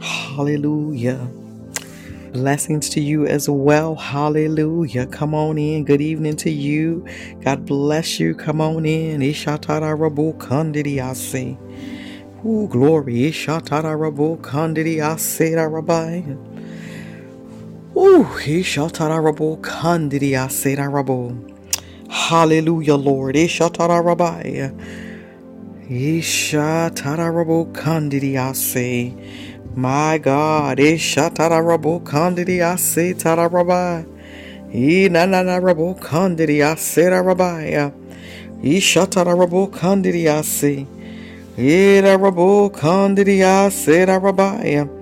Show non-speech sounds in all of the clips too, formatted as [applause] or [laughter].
Hallelujah. Blessings to you as well. Hallelujah. Come on in. Good evening to you. God bless you. Come on in. Ooh, glory. Ishatarabokandidiase rabai. Ooh, Ishatarabokandidiase rabo. Hallelujah, Lord. Ishatarabai. Ishatarabokandidiase. My God, Ishatarabokandidiase tarabai. Inanarabokandidiase rabai. Ishatarabokandidiase. Irarabokandidiase rabai. Ishatarabokandidiase. Hallelujah, Lord. Irarabokandidiase rabai. Ishatarabokandidiase.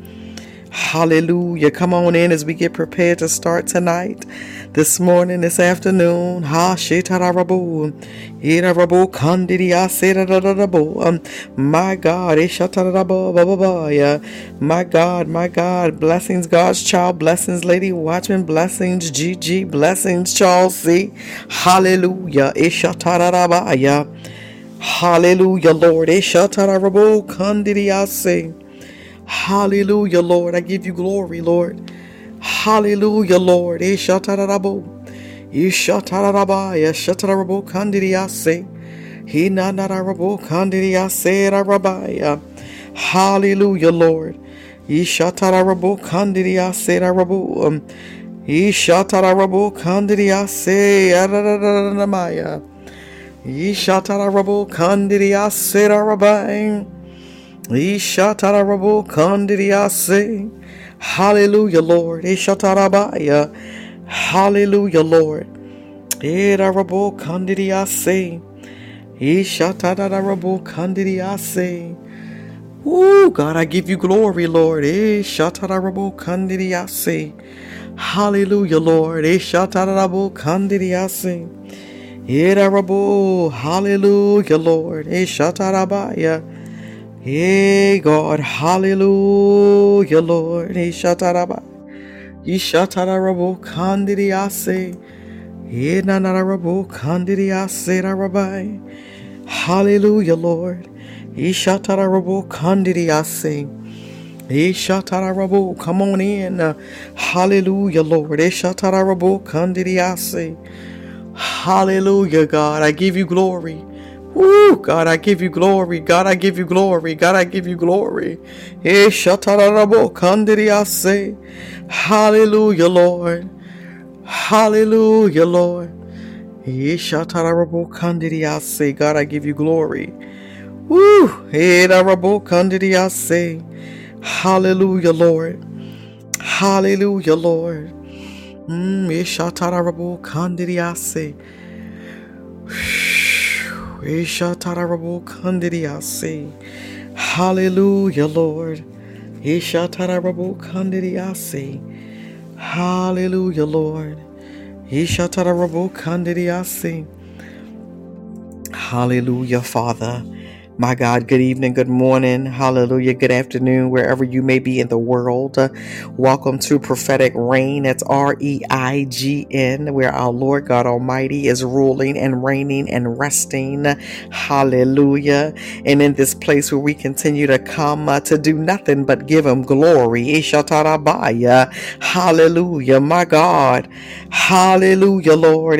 Come on in as we get prepared to start tonight, this morning, this afternoon. Ha shetarabu. Irarabu kandidia sedarabu. Um, My God. Ishatarabu bababaya. My God, my God. Blessings, God's child. Blessings, Lady Watchman. Blessings, GG. Blessings, Charles C. Hallelujah. Ishatarabaya. Hallelujah, Lord. Ishatarabu kandidiase. Hallelujah, Lord. I give you glory, Lord. Hallelujah, Lord. Ishatarabo. Ishatarabaya. Shatarabo kandidiase. Hinanarabo kandidiase rabaya. Hallelujah, Lord. Ishatarabo kandidiase rabo. Ishatarabo kandidiase. Araramaya. Ishatarabo kandidiase rabaya. Ishatarabo kandidiase. Hallelujah, Lord. Hallelujah, Lord. Edarabo kandidiase. Ishatarabo. Ooh, God, I give you glory, Lord. Ishatarabo kandidiase. Hallelujah, Lord. Hallelujah, Lord. Hey God, hallelujah, Lord. Ishataraba. Ishatarabo kandidiase. Inanarabo kandidiase rabai. Hallelujah, Lord. Ishatarabo kandidiase. Ishatarabo, come on in. Hallelujah, Lord. Ishatarabo kandidiase. Hallelujah, God. I give you glory. Woo, God, I give you glory. God, I give you glory. God, I give you glory. Eh. Hallelujah, Lord. Hallelujah, Lord. Eh. God, I give you glory. Woo, eh. Hallelujah, Lord. Hallelujah, Lord. Mm, Hallelujah, Lord. Hallelujah, Lord. Hallelujah, Father. My God, good evening, good morning, hallelujah, good afternoon, wherever you may be in the world. Uh, welcome to Prophetic Reign. That's R E I G N, where our Lord God Almighty is ruling and reigning and resting. Hallelujah. And in this place where we continue to come uh, to do nothing but give Him glory. Hallelujah, my God. Hallelujah, Lord.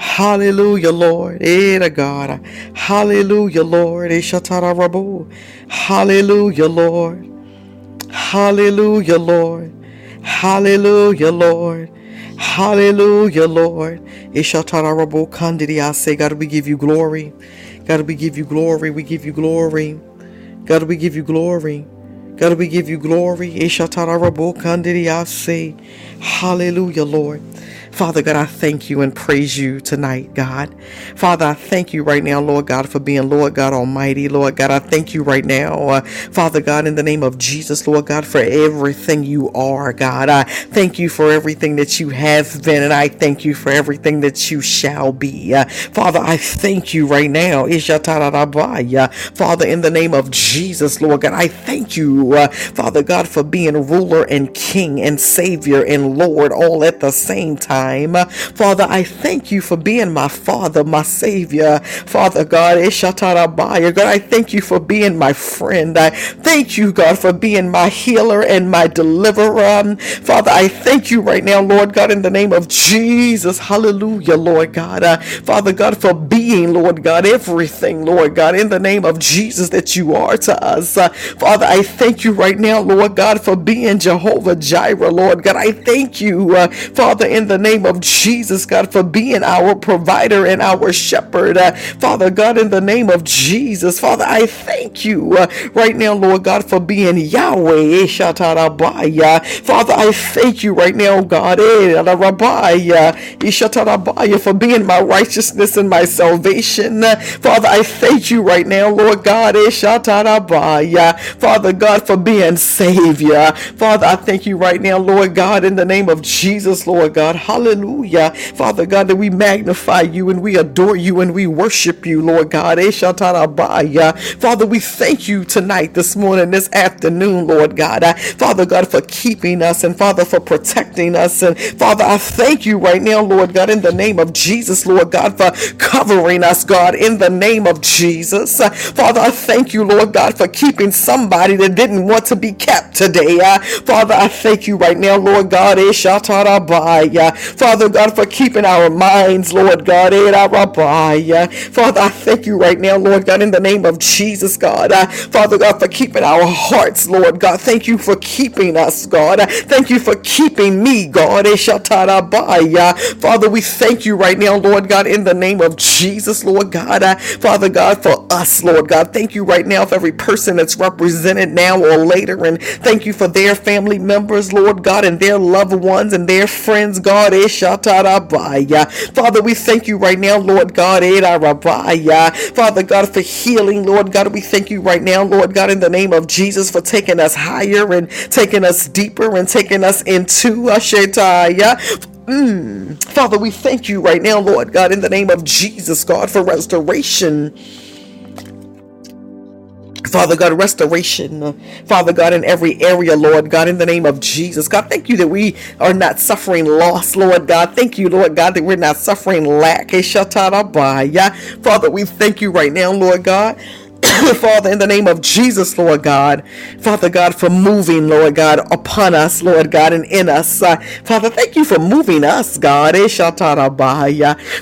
Hallelujah, Lord. Era God. Hallelujah, Lord. Ishatarabu. Hallelujah, Lord. Hallelujah, Lord. Hallelujah, Lord. Hallelujah, Lord. Ishatara Ishatarabu kandidiase. God, we give you glory. God, we give you glory. We give you glory. God, we give you glory. God, we give you glory. Ishatara Rabu Kandidiase. Hallelujah, Lord. Father God, I thank you and praise you tonight, God. Father, I thank you right now, Lord God, for being Lord God Almighty. Lord God, I thank you right now, uh, Father God, in the name of Jesus, Lord God, for everything you are, God. I thank you for everything that you have been, and I thank you for everything that you shall be. Uh, Father, I thank you right now. Father, in the name of Jesus, Lord God, I thank you, uh, Father God, for being ruler and king and savior and Lord all at the same time time. Father, I thank you for being my Father, my Savior. Father God, God, I thank you for being my friend. I thank you, God, for being my healer and my deliverer. Father, I thank you right now, Lord God, in the name of Jesus. Hallelujah, Lord God. Uh, Father God, for being, Lord God, everything, Lord God, in the name of Jesus that you are to us. Uh, Father, I thank you right now, Lord God, for being Jehovah Jireh, Lord God. I thank you, uh, Father, in the name name of Jesus, God, for being our provider and our shepherd. Uh, Father God, in the name of Jesus, Father, I thank you uh, right now, Lord God, for being Yahweh. Father, I thank you right now, God, for being my righteousness and my salvation. Father, I thank you right now, Lord God, Father God, for being Savior. Father, I thank you right now, Lord God, in the name of Jesus, Lord God. Hallelujah. Hallelujah. Father God, that we magnify you and we adore you and we worship you, Lord God. Eh, Father, we thank you tonight, this morning, this afternoon, Lord God. Eh, Father God, for keeping us and Father, for protecting us. And Father, I thank you right now, Lord God, in the name of Jesus, Lord God, for covering us, God, in the name of Jesus. Eh, Father, I thank you, Lord God, for keeping somebody that didn't want to be kept today. Father, I thank you right now, Lord God. Father God, for keeping our minds, Lord God. Father, I thank you right now, Lord God, in the name of Jesus, God. Uh, Father God, for keeping our hearts, Lord God. Thank you for keeping us, God. Thank you for keeping me, God. Father, we thank you right now, Lord God, in the name of Jesus, Lord God. Uh, Father God, for us, Lord God. Thank you right now for every person that's represented now or later. And thank you for their family members, Lord God, and their loved ones and their friends, God. Father, we thank you right now, Lord God. Father God, for healing, Lord God. We thank you right now, Lord God, in the name of Jesus, for taking us higher and taking us deeper and taking us into Ashetaya. Mm. Father, we thank you right now, Lord God, in the name of Jesus, God, for restoration. Father God, restoration, uh, Father God, in every area, Lord God, in the name of Jesus. God, thank you that we are not suffering loss, Lord God. Thank you, Lord God, that we're not suffering lack. Father, we thank you right now, Lord God. Father, in the name of Jesus, Lord God, Father God, for moving, Lord God, upon us, Lord God, and in us. Uh, Father, thank you for moving us, God.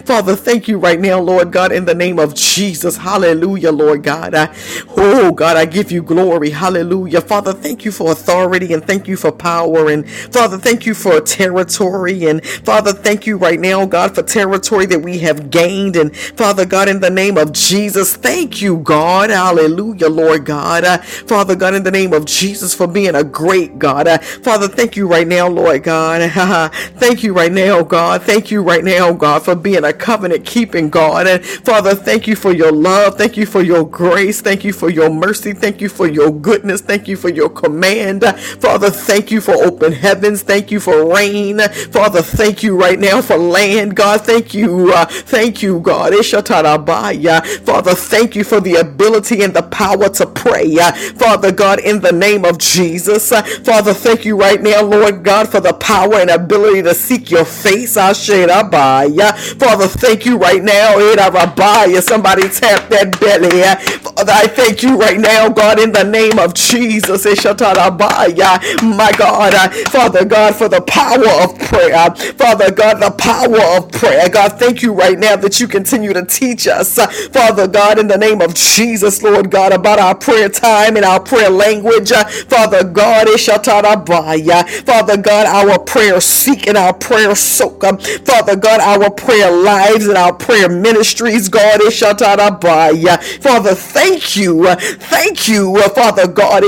Father, thank you right now, Lord God, in the name of Jesus. Hallelujah, Lord God. Uh, oh, God, I give you glory. Hallelujah. Father, thank you for authority and thank you for power. And Father, thank you for territory. And Father, thank you right now, God, for territory that we have gained. And Father God, in the name of Jesus, thank you, God. Hallelujah, Lord God. Uh, Father God, in the name of Jesus, for being a great God. Uh, Father, thank you right now, Lord God. [laughs] thank you right now, God. Thank you right now, God, for being a covenant keeping God. And Father, thank you for your love. Thank you for your grace. Thank you for your mercy. Thank you for your goodness. Thank you for your command. Father, thank you for open heavens. Thank you for rain. Father, thank you right now for land. God, thank you. Uh, thank you, God. Father, thank you for the ability and the power to pray. Uh, Father God, in the name of Jesus. Uh, Father, thank you right now, Lord God, for the power and ability to seek your face. Uh, Father, thank you right now. Somebody tap that belly. Father, I thank you right now, God, in the name of Jesus. My God, Father God, for the power of prayer. Father God, the power of prayer. God, thank you right now that you continue to teach us. Father God, in the name of Jesus Lord God, about our prayer time and our prayer language. Uh, Father God, uh, Father God, our prayer seek and our prayer soak. Um, Father God, our prayer lives and our prayer ministries, God, uh, Father, thank you. Uh, thank you, Father God,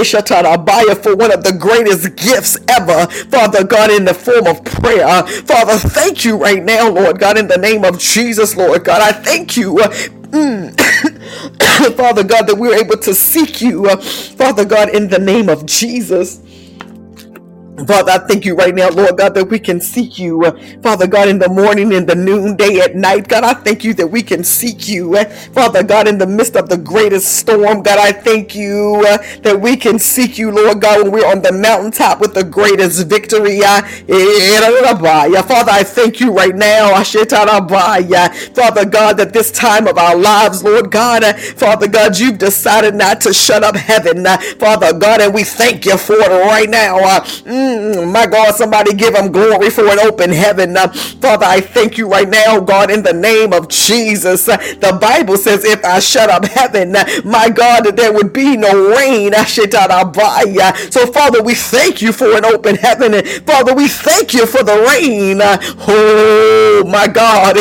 for one of the greatest gifts ever, Father God, in the form of prayer. Father, thank you right now, Lord God, in the name of Jesus, Lord God. I thank you. Mm. [coughs] Father God, that we're able to seek you, uh, Father God, in the name of Jesus. Father, I thank you right now, Lord God, that we can seek you. Father God, in the morning, in the noonday, at night. God, I thank you that we can seek you. Father God, in the midst of the greatest storm, God, I thank you that we can seek you, Lord God, when we're on the mountaintop with the greatest victory. Father, I thank you right now. Father God, that this time of our lives, Lord God, Father God, you've decided not to shut up heaven. Father God, and we thank you for it right now. Mm, Mm, my God, somebody give him glory for an open heaven. Uh, Father, I thank you right now, God, in the name of Jesus. Uh, the Bible says, if I shut up heaven, uh, my God, there would be no rain. Uh, so, Father, we thank you for an open heaven. And Father, we thank you for the rain. Uh, oh, my God.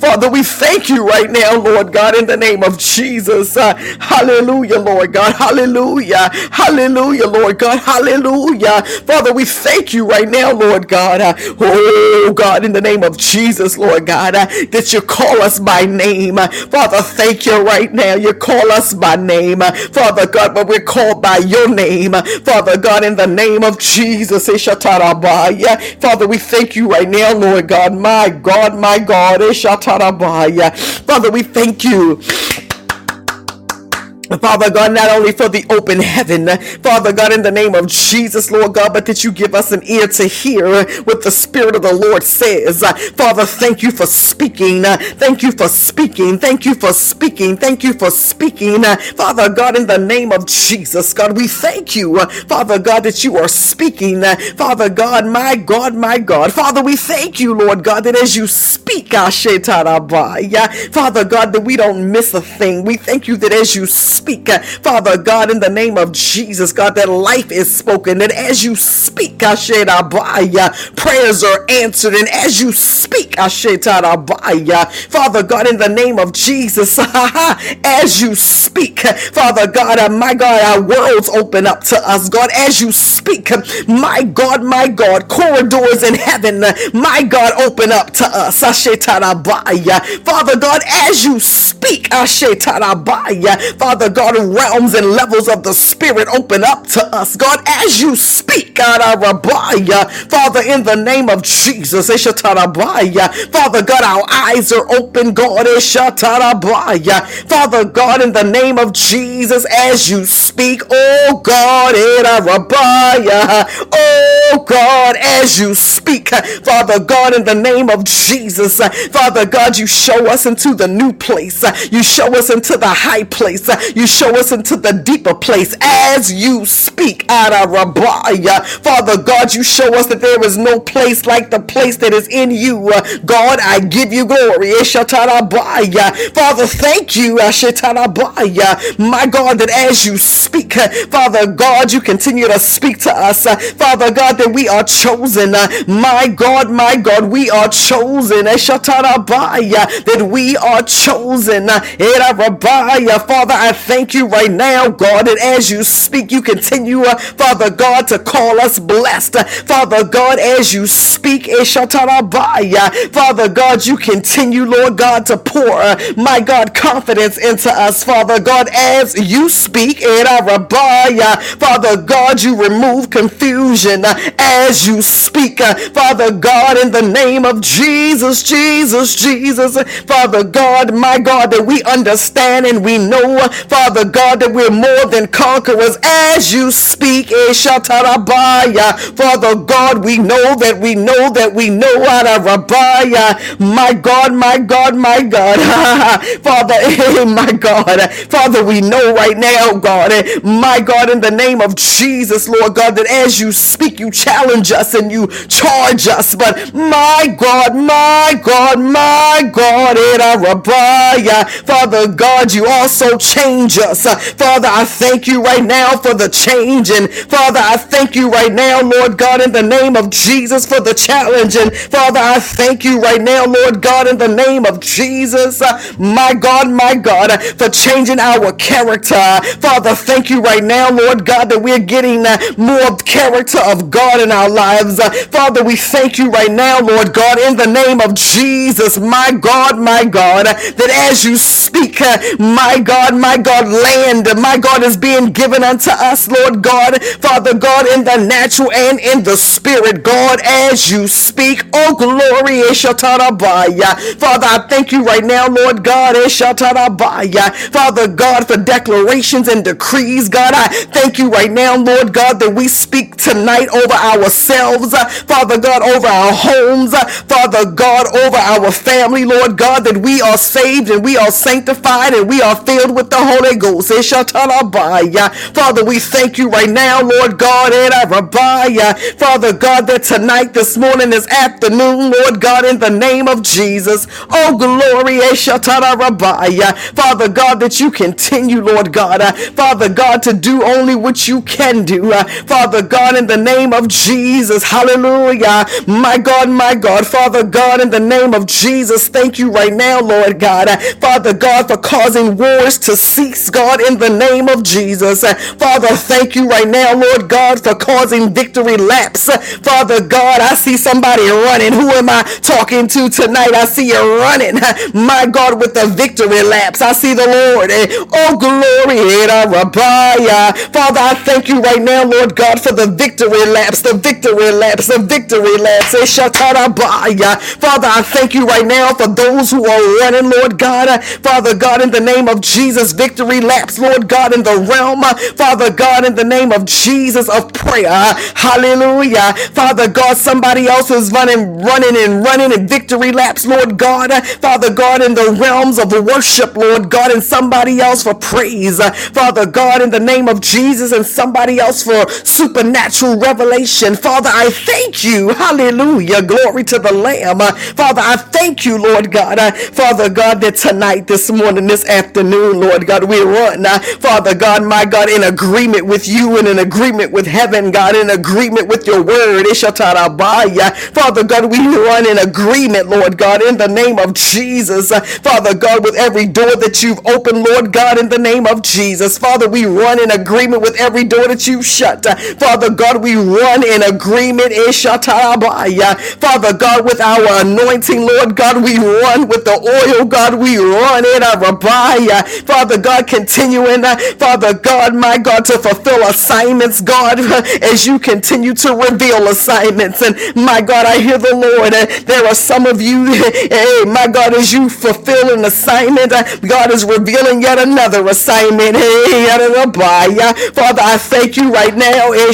Father, we thank you right now, Lord God, in the name of Jesus. Uh, hallelujah, Lord God. Hallelujah. Hallelujah, Lord God. Hallelujah. Hallelujah. Father, we thank you right now, Lord God. Oh, God, in the name of Jesus, Lord God, that you call us by name. Father, thank you right now. You call us by name. Father God, but we're called by your name. Father God, in the name of Jesus. Father, we thank you right now, Lord God. My God, my God. Father, we thank you. Father God, not only for the open heaven, Father God, in the name of Jesus, Lord God, but that you give us an ear to hear what the Spirit of the Lord says. Father, thank you for speaking. Thank you for speaking. Thank you for speaking. Thank you for speaking. Father God, in the name of Jesus, God, we thank you, Father God, that you are speaking. Father God, my God, my God. Father, we thank you, Lord God, that as you speak, Father God, that we don't miss a thing. We thank you that as you speak, speak, Father God, in the name of Jesus, God, that life is spoken, And as you speak, prayers are answered, and as you speak, Father God, in the name of Jesus, [laughs] as you speak, Father God, my God, our worlds open up to us, God, as you speak, my God, my God, corridors in heaven, my God, open up to us, Father God, as you speak, Father Father God, realms and levels of the Spirit open up to us. God, as you speak, God, Father, in the name of Jesus, Father God, our eyes are open, God, Father God, in the name of Jesus, as you speak, oh God, oh God, as you speak, Father God, in the name of Jesus, Father God, you show us into the new place, you show us into the high place, you show us into the deeper place as you speak. Father God, you show us that there is no place like the place that is in you. God, I give you glory. Father, thank you. My God, that as you speak, Father God, you continue to speak to us. Father God, that we are chosen. My God, my God, we are chosen. That we are chosen. Father, I thank you right now, God, and as you speak, you continue, uh, Father God, to call us blessed. Father God, as you speak, Father God, you continue, Lord God, to pour, uh, my God, confidence into us, Father God, as you speak, Father God, you remove confusion uh, as you speak, uh, Father God, in the name of Jesus, Jesus, Jesus, Father God, my God, that we understand and we know, Father Father God, that we're more than conquerors as you speak. Eh, Eshatarabaya. Father God, we know that we know that we know what a Rabaya. My God, my God, my God. [laughs] Father, [laughs] eh, my God. Father, we know right now, God, eh, my God, in the name of Jesus, Lord God, that as you speak, you challenge us and you charge us. But my God, my God, my God, Rabaya. Father God, you also change us. Father, I thank you right now for the change. And Father, I thank you right now, Lord God, in the name of Jesus for the challenge. And Father, I thank you right now, Lord God, in the name of Jesus, my God, my God, for changing our character. Father, thank you right now, Lord God, that we're getting more character of God in our lives. Father, we thank you right now, Lord God, in the name of Jesus, my God, my God, that as you speak, my God, my God, land, my God, is being given unto us, Lord God, Father God, in the natural and in the spirit, God, as you speak, oh glory, Father, I thank you right now, Lord God, Father God, for declarations and decrees, God, I thank you right now, Lord God, that we speak tonight over ourselves, Father God, over our homes, Father God, over our family, Lord God, that we are saved and we are sanctified and we are filled with the Holy Ghost. Father, we thank you right now, Lord God, and Father God, that tonight, this morning, this afternoon, Lord God, in the name of Jesus, oh glory, Father God, that you continue, Lord God, uh, Father God, to do only what you can do, uh, Father God, in the name of Jesus, hallelujah, my God, my God, Father God, in the name of Jesus, thank you right now, Lord God, uh, Father God, for causing wars to cease, God, in the name of Jesus, Father, thank you right now, Lord God, for causing victory laps, Father God, I see somebody running, who am I talking to tonight? I see you running, my God, with the victory laps, I see the Lord, oh glory, Father, I thank you right now, Lord God, for the victory laps, the victory laps, the victory laps. Father, I thank you right now for those who are running, Lord God. Father God, in the name of Jesus, victory laps, Lord God, in the realm, Father God, in the name of Jesus of prayer. Hallelujah. Father God, somebody else is running, running and running in victory laps, Lord God. Father God, in the realms of worship, Lord God, and somebody else for praise. Father God, in the name of Jesus, and somebody else for supernatural revelation. Father, I thank you. Hallelujah. Glory to the Lamb. Father, I thank you, Lord God. Father God, that tonight, this morning, this afternoon, Lord God, we run. Father God, my God, in agreement with you and in agreement with heaven, God, in agreement with your word. Father God, we run in agreement, Lord God, in the name of Jesus. Father God, with every door that you've opened, Lord God, in the name of Jesus. Father, we run in agreement with every door that you've shut. Father God, we run in agreement. Father God, with our anointing, Lord God, we run with the oil, God, we run in our Father God, continuing, uh, Father God, my God, to fulfill assignments, God, [laughs] as you continue to reveal assignments. And my God, I hear the Lord. There are some of you, [laughs] hey, my God, as you fulfill an assignment, uh, God is revealing yet another assignment. [laughs] Hey, uh, Father, I thank you right now. Eh,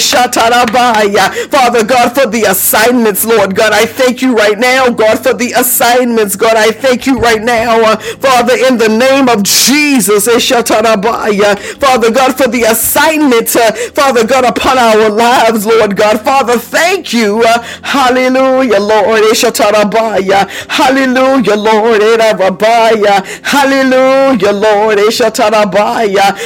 Father God, for the assignments, Lord God. I thank you right now, God, for the assignments, God. I thank you right now, Father, in the name of Jesus. Eh, Father God, for the assignment, Father God, upon our lives, Lord God. Father, thank you. Hallelujah, Lord. Hallelujah, Lord. Hallelujah, Lord.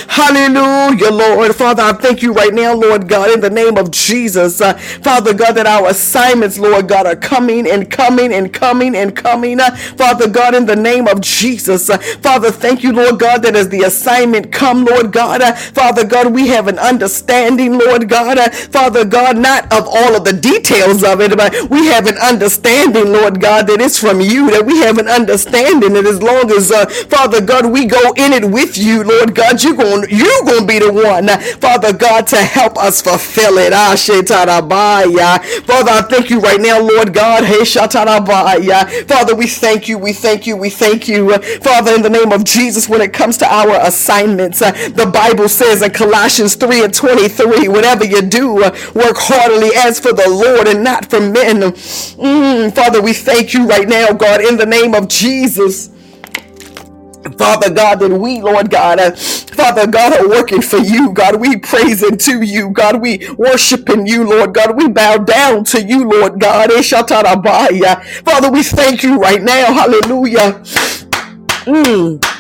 Hallelujah, Lord. Father, I thank you right now, Lord God, in the name of Jesus. Uh, Father God, that our assignments, Lord God, are coming and coming and coming and coming. Uh, Father God, in the name of Jesus. Uh, Father, thank you, Lord God, that as the assignment come, Lord God, uh, Father God, we have an understanding, Lord God, uh, Father God, not of all of the details of it, but we have an understanding, Lord God, that it's from you, that we have an understanding that as long as, uh, Father God, we go in it with you, Lord God, you're going you're going to be the one, Father God, to help us fulfill it. Ah, Father, I thank you right now, Lord God. Father, we thank you, we thank you, we thank you. Father, in the name of Jesus, when it comes to our assignments. Uh, the Bible says in Colossians 3 and 23, whatever you do, uh, work heartily as for the Lord and not for men. Mm, Father, we thank you right now, God, in the name of Jesus. Father God, that we, Lord God, uh, Father God, are working for you. God, we praising to you. God, we worshiping you, Lord God. We bow down to you, Lord God. Father, we thank you right now. Hallelujah. Mm.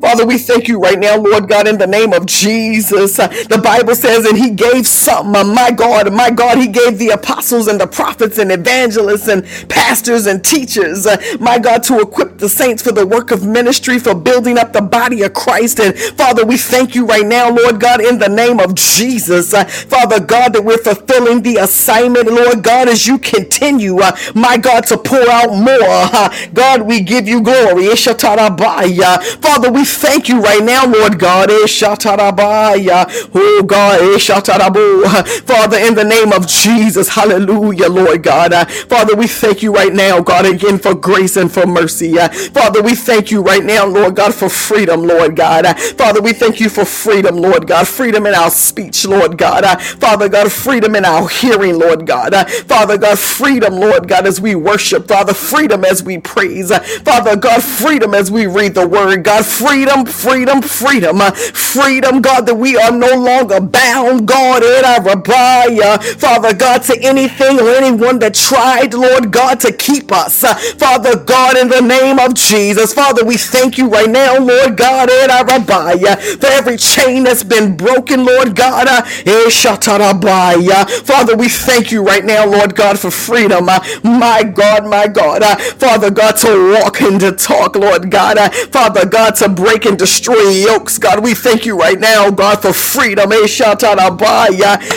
Father, we thank you right now, Lord God, in the name of Jesus. The Bible says, and He gave some, my God, my God, He gave the apostles and the prophets and evangelists and pastors and teachers, uh, my God, to equip the saints for the work of ministry, for building up the body of Christ. And Father, we thank you right now, Lord God, in the name of Jesus. Uh, Father God, that we're fulfilling the assignment, Lord God, as you continue, uh, my God, to pour out more. God, we give you glory. Father, we thank you right now, Lord God. Oh God. Father, in the name of Jesus. Hallelujah, Lord God. Father, we thank you right now, God, again for grace and for mercy. Father, we thank you right now, Lord God, for freedom, Lord God. Father, we thank you for freedom, Lord God. Freedom in our speech, Lord God. Father God, freedom in our hearing, Lord God. Father God, freedom, Lord God, as we worship. Father, freedom as we praise. Father God, freedom as we read the word, God. Freedom, freedom, freedom. Uh, freedom, God, that we are no longer bound, God, in our rabbiah, Father God, to anything or anyone that tried, Lord God, to keep us. Uh, Father God, in the name of Jesus, Father, we thank you right now, Lord God, in our rabbiah, for every chain that's been broken, Lord God. Uh, eh, Father, we thank you right now, Lord God, for freedom. Uh, my God, my God. Uh, Father God, to walk and to talk talk, Lord God. Uh, Father God, to break and destroy yokes, God. We thank you right now, God, for freedom.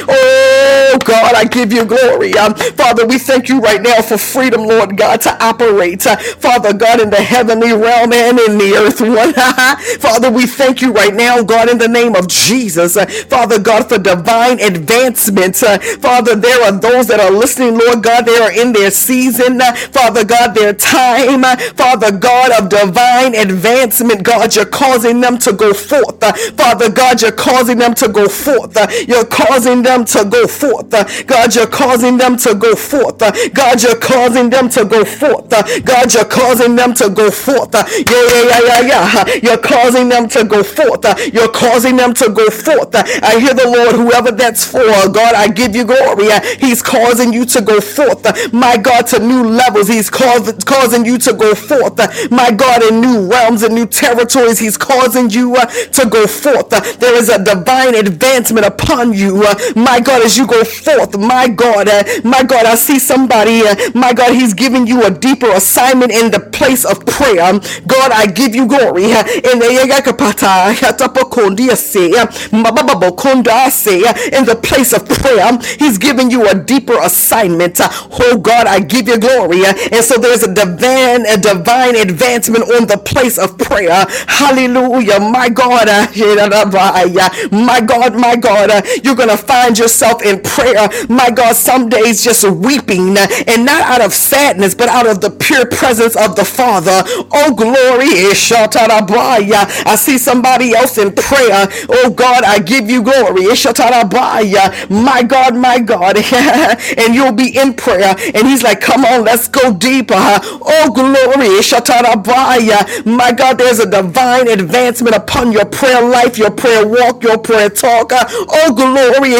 Oh, God, I give you glory. Um, Father, we thank you right now for freedom, Lord God, to operate, uh, Father God, in the heavenly realm and in the earth one. [laughs] Father, we thank you right now, God, in the name of Jesus. Uh, Father God, for divine advancement. Uh, Father, there are those that are listening, Lord God, they are in their season. Uh, Father God, their time. Uh, Father God, God, of divine advancement, God, you're causing them to go forth. Uh, Father God, you're causing them to go forth. Uh, you're causing them to go forth. Uh, God, you're causing them to go forth. Uh, God, you're causing them to go forth. Uh, God, you're causing them to go forth. Uh, yeah, yeah, yeah, yeah, yeah. You're causing them to go forth. Uh, you're causing them to go forth. Uh, I hear the Lord, whoever that's for, God, I give you glory. Uh, he's causing you to go forth. Uh, my God, to new levels. He's causing you to go forth. My God, in new realms and new territories. He's causing you uh, to go forth. Uh, there is a divine advancement upon you, uh, my God, as you go forth. My God, uh, my God, I see somebody, uh, my God, He's giving you a deeper assignment in the place of prayer. God, I give you glory. Uh, in the in the place of prayer, He's giving you a deeper assignment. Oh God, I give you glory. And so there's a divine, a divine advancement advancement on the place of prayer. Hallelujah. My God, uh, [laughs] my God, my God, uh, you're going to find yourself in prayer. My God, some days just weeping uh, and not out of sadness, but out of the pure presence of the Father. Oh, glory. I see somebody else in prayer. Oh, God, I give you glory. My God, my God. [laughs] and you'll be in prayer. And he's like, come on, let's go deeper. Oh, glory. My God, there's a divine advancement upon your prayer life, your prayer walk, your prayer talk. Oh, glory.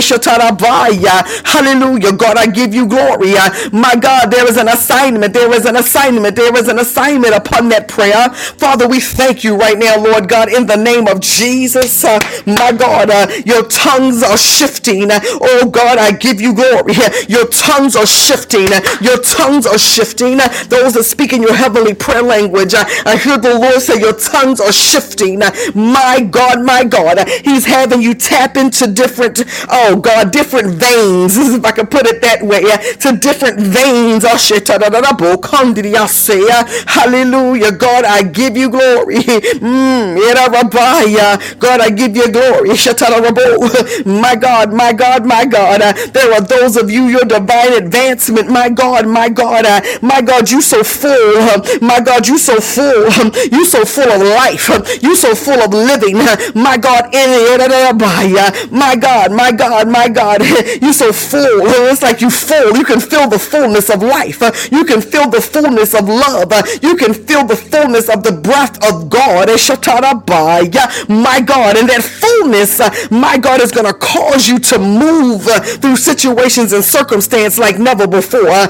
Hallelujah. God, I give you glory. My God, there is an assignment. There is an assignment. There is an assignment upon that prayer. Father, we thank you right now, Lord God, in the name of Jesus. My God, your tongues are shifting. Oh, God, I give you glory. Your tongues are shifting. Your tongues are shifting. Those that speak in your heavenly prayer language, I hear the Lord say your tongues are shifting. My God, my God, He's having you tap into different, oh God, different veins, [laughs] if I can put it that way, to different veins. Hallelujah. God, I give you glory. [laughs] Mm, God, I give you glory. [laughs] My God, my God, my God. There are those of you, your divine advancement. My God, my God, my God, you so full. My God, you so full. [laughs] You so full of life. [laughs] You so full of living. [laughs] My God, my God, my God, my God. You so full. It's like you full. You can feel the fullness of life. You can feel the fullness of love. You can feel the fullness of the breath of God. Eh, my God, and that fullness, my God, is going to cause you to move uh, through situations and circumstances like never before.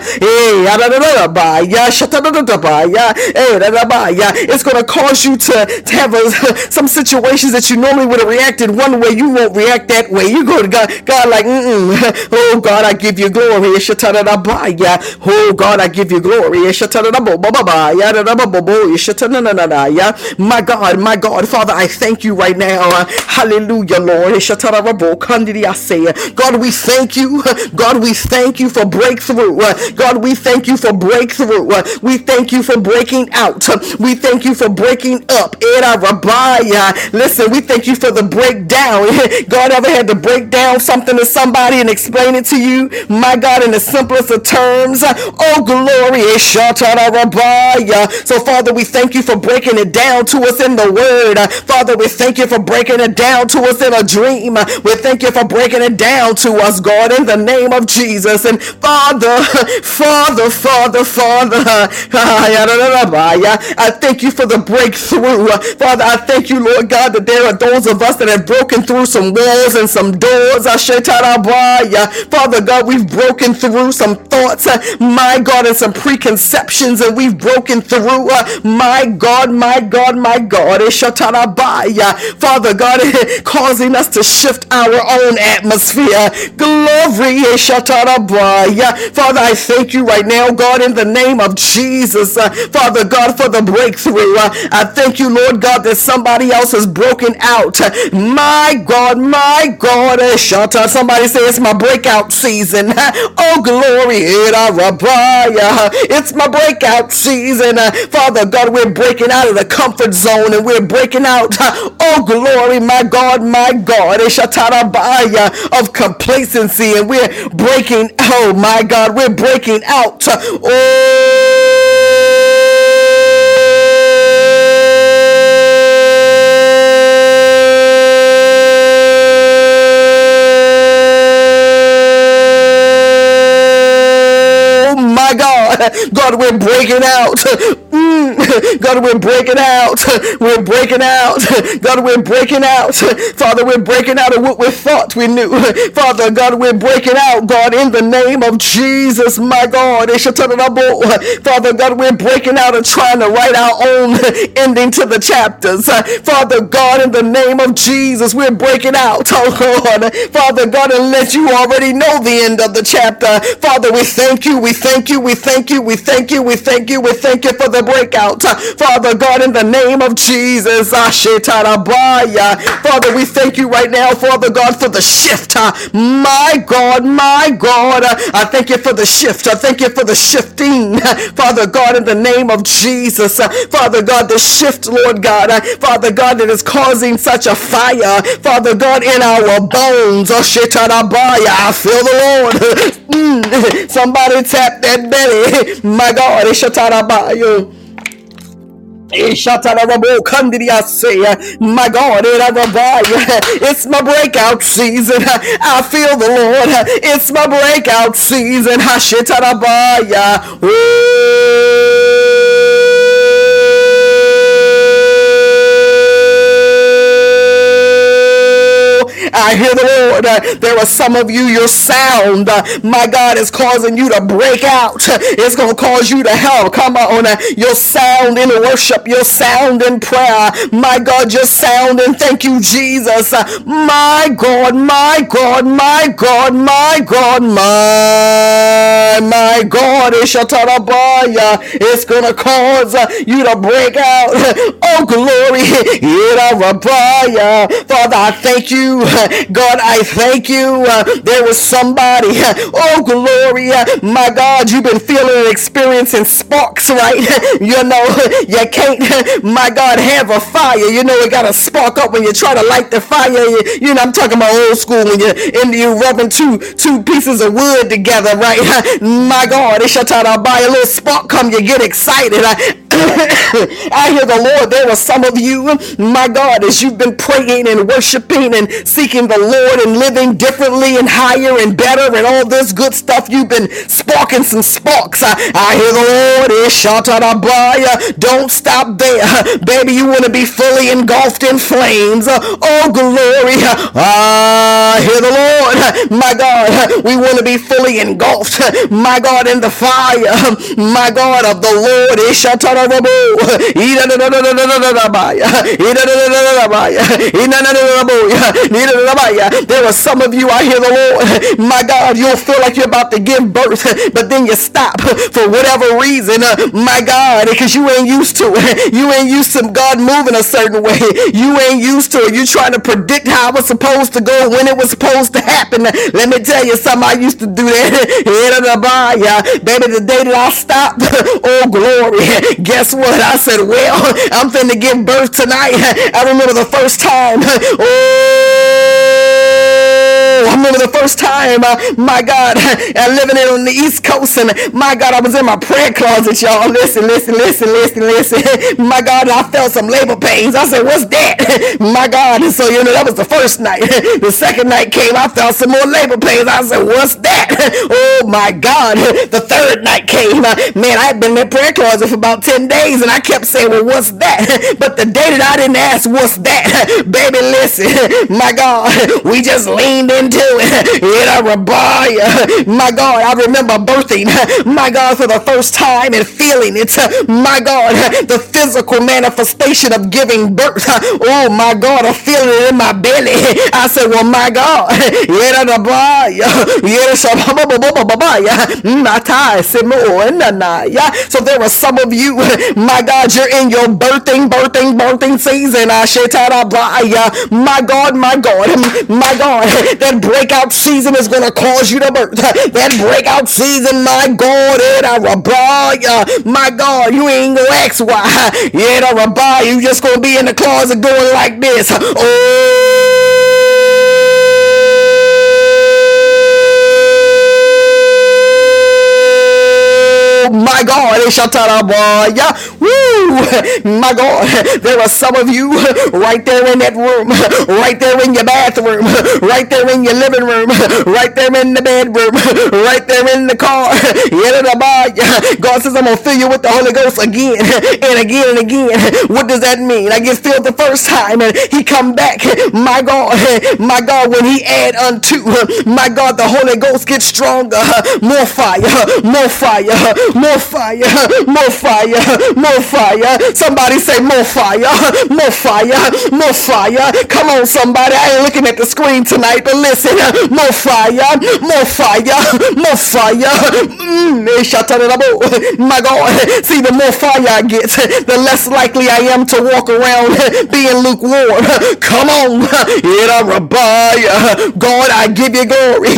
It's going to cause you to, to have a, [laughs] some situations that you normally would have reacted one way, you won't react that way. You go to God, God like, mm-mm. [laughs] oh God, I give you glory. Oh God, I give you glory. My God, my God, Father, I thank you right now. Hallelujah, Lord. God, we thank you. God, we thank you for breakthrough. God, we thank you for breakthrough. We thank you for breaking out. We thank you for breaking up. Listen, we thank you for the breakdown. [laughs] God ever had to break down something to somebody and explain it to you? My God, in the simplest of terms. Oh, glory. Eh, so, Father, we thank you for breaking it down to us in the word. Father, we thank you for breaking it down to us in a dream. We thank you for breaking it down to us, God, in the name of Jesus. And Father, [laughs] Father, Father, Father, [laughs] I thank you for the breakthrough. Father, I thank you, Lord God, that there are those of us that have broken through some walls and some doors. Father God, we've broken through some thoughts, my God, and some preconceptions, and we've broken through, my God, my God, my God. Father God, [laughs] causing us to shift our own atmosphere. Glory. Father, I thank you right now, God, in the name of Jesus. Father God, for the breakthrough. Uh, I thank you, Lord God, that somebody else has broken out. My God, my God, eh, somebody say it's my breakout season. [laughs] Oh, glory. Eh, it's my breakout season. Father God, we're breaking out of the comfort zone and we're breaking out. [laughs] Oh, glory, my God, my God. Eh, of complacency and we're breaking, oh my God, we're breaking out. Oh, [laughs] God, we're breaking out. [laughs] Mm. [laughs] God, we're breaking out. [laughs] We're breaking out. [laughs] God, we're breaking out. Father, we're breaking out of what we thought we knew. Father, God, we're breaking out, God, in the name of Jesus, my God. Father, God, we're breaking out and trying to write our own ending to the chapters. Father, God, in the name of Jesus, we're breaking out, oh God. Father, God, let you already know the end of the chapter. Father, we thank you, we thank you, we thank you, we thank you, we thank you, we thank you for the breakout. Father God, in the name of Jesus, Father, we thank you right now, Father God, for the shift. My God, my God, I thank you for the shift. I thank you for the shifting, Father God, in the name of Jesus. Father God, the shift, Lord God, Father God, that is causing such a fire, Father God, in our bones. I feel the Lord. Mm. Somebody tap that belly. My God, it's Shatarabayo. My God, it's my breakout season. I feel the Lord. It's my breakout season. Ooh. I hear the Lord. Uh, there are some of you, your sound, uh, my God, is causing you to break out. It's going to cause you to hell. Come on. Uh, your sound in worship, your sound in prayer. My God, your sound and thank you, Jesus. My God, my God, my God, my God, my, my God. It's going to cause you to break out. [laughs] Oh, glory. Father, I thank you [laughs] God, I thank you. Uh, there was somebody. oh, glory. my God, you've been feeling and experiencing sparks, right? [laughs] you know, [laughs] you can't, my God, have a fire. You know, it got to spark up when you try to light the fire. You, you know, I'm talking about old school when you're in you rubbing two two pieces of wood together, right? my God, it's your time to buy a little spark come, you get excited. I [coughs] hear the Lord. There are some of you, my God, as you've been praying and worshiping and seeking the Lord and living differently and higher and better and all this good stuff, you've been sparking some sparks. I, I hear the Lord is shatarabaya. Don't stop there. [laughs] Baby, you want to be fully engulfed in flames. Oh, glory. I hear the Lord. My God, we want to be fully engulfed. My God, in the fire. My God, of the Lord is there are some of you, I hear the Lord. My God, you'll feel like you're about to give birth, but then you stop for whatever reason. My God, because you ain't used to it. You ain't used to God moving a certain way. You ain't used to it. You trying to predict how it was supposed to go, when it was supposed to happen. Let me tell you something. I used to do that. Baby, the day that I stopped, oh glory. Guess what? I said, well, I'm finna give birth tonight. I remember the first time. Oh, remember the first time, uh, my God, [laughs] I living in on the East Coast, and my God, I was in my prayer closet, y'all. Listen, listen, listen, listen, listen. [laughs] My God, I felt some labor pains. I said, "What's that?" [laughs] My God, and so you know that was the first night. The second night came, I felt some more labor pains. I said, "What's that?" Oh my God, the third night came. Man, I had been in the prayer closet for about ten days, and I kept saying, "Well, what's that?" But the day that I didn't ask, "What's that?" Baby, listen, my God, we just leaned into it. Uh, my God, I remember birthing, uh, my God, for the first time and feeling it. Uh, my God, the physical manifestation of giving birth. Oh my God, I feel it in my belly. I said, well, my God. So there are some of you, [laughs] my God, you're in your birthing, birthing, birthing season. My God, my God, my God, that breakout season is going to cause you to birth. [laughs] That breakout season, my God, it a uh, My God, you ain't going to ask why. [laughs] It a You just going to be in the closet going like this. Oh. My God, Woo! [laughs] My God, there are some of you [laughs] right there in that room, [laughs] right there in your bathroom, right there in your living room, right there in the bedroom, right there in the car. God says, I'm going to fill you with the Holy Ghost again and again and again. What does that mean? I get filled the first time and he come back. My God, my God, when he add unto, my God, the Holy Ghost gets stronger. More fire, more fire, more fire, more fire, more fire. Somebody say more fire, more fire, more fire. Come on, somebody. I ain't looking at the screen tonight, but listen, more fire, more fire, more fire. Mm, my God, see, the more fire I get, the less likely I am to walk around being lukewarm. Come on. God, I give you glory.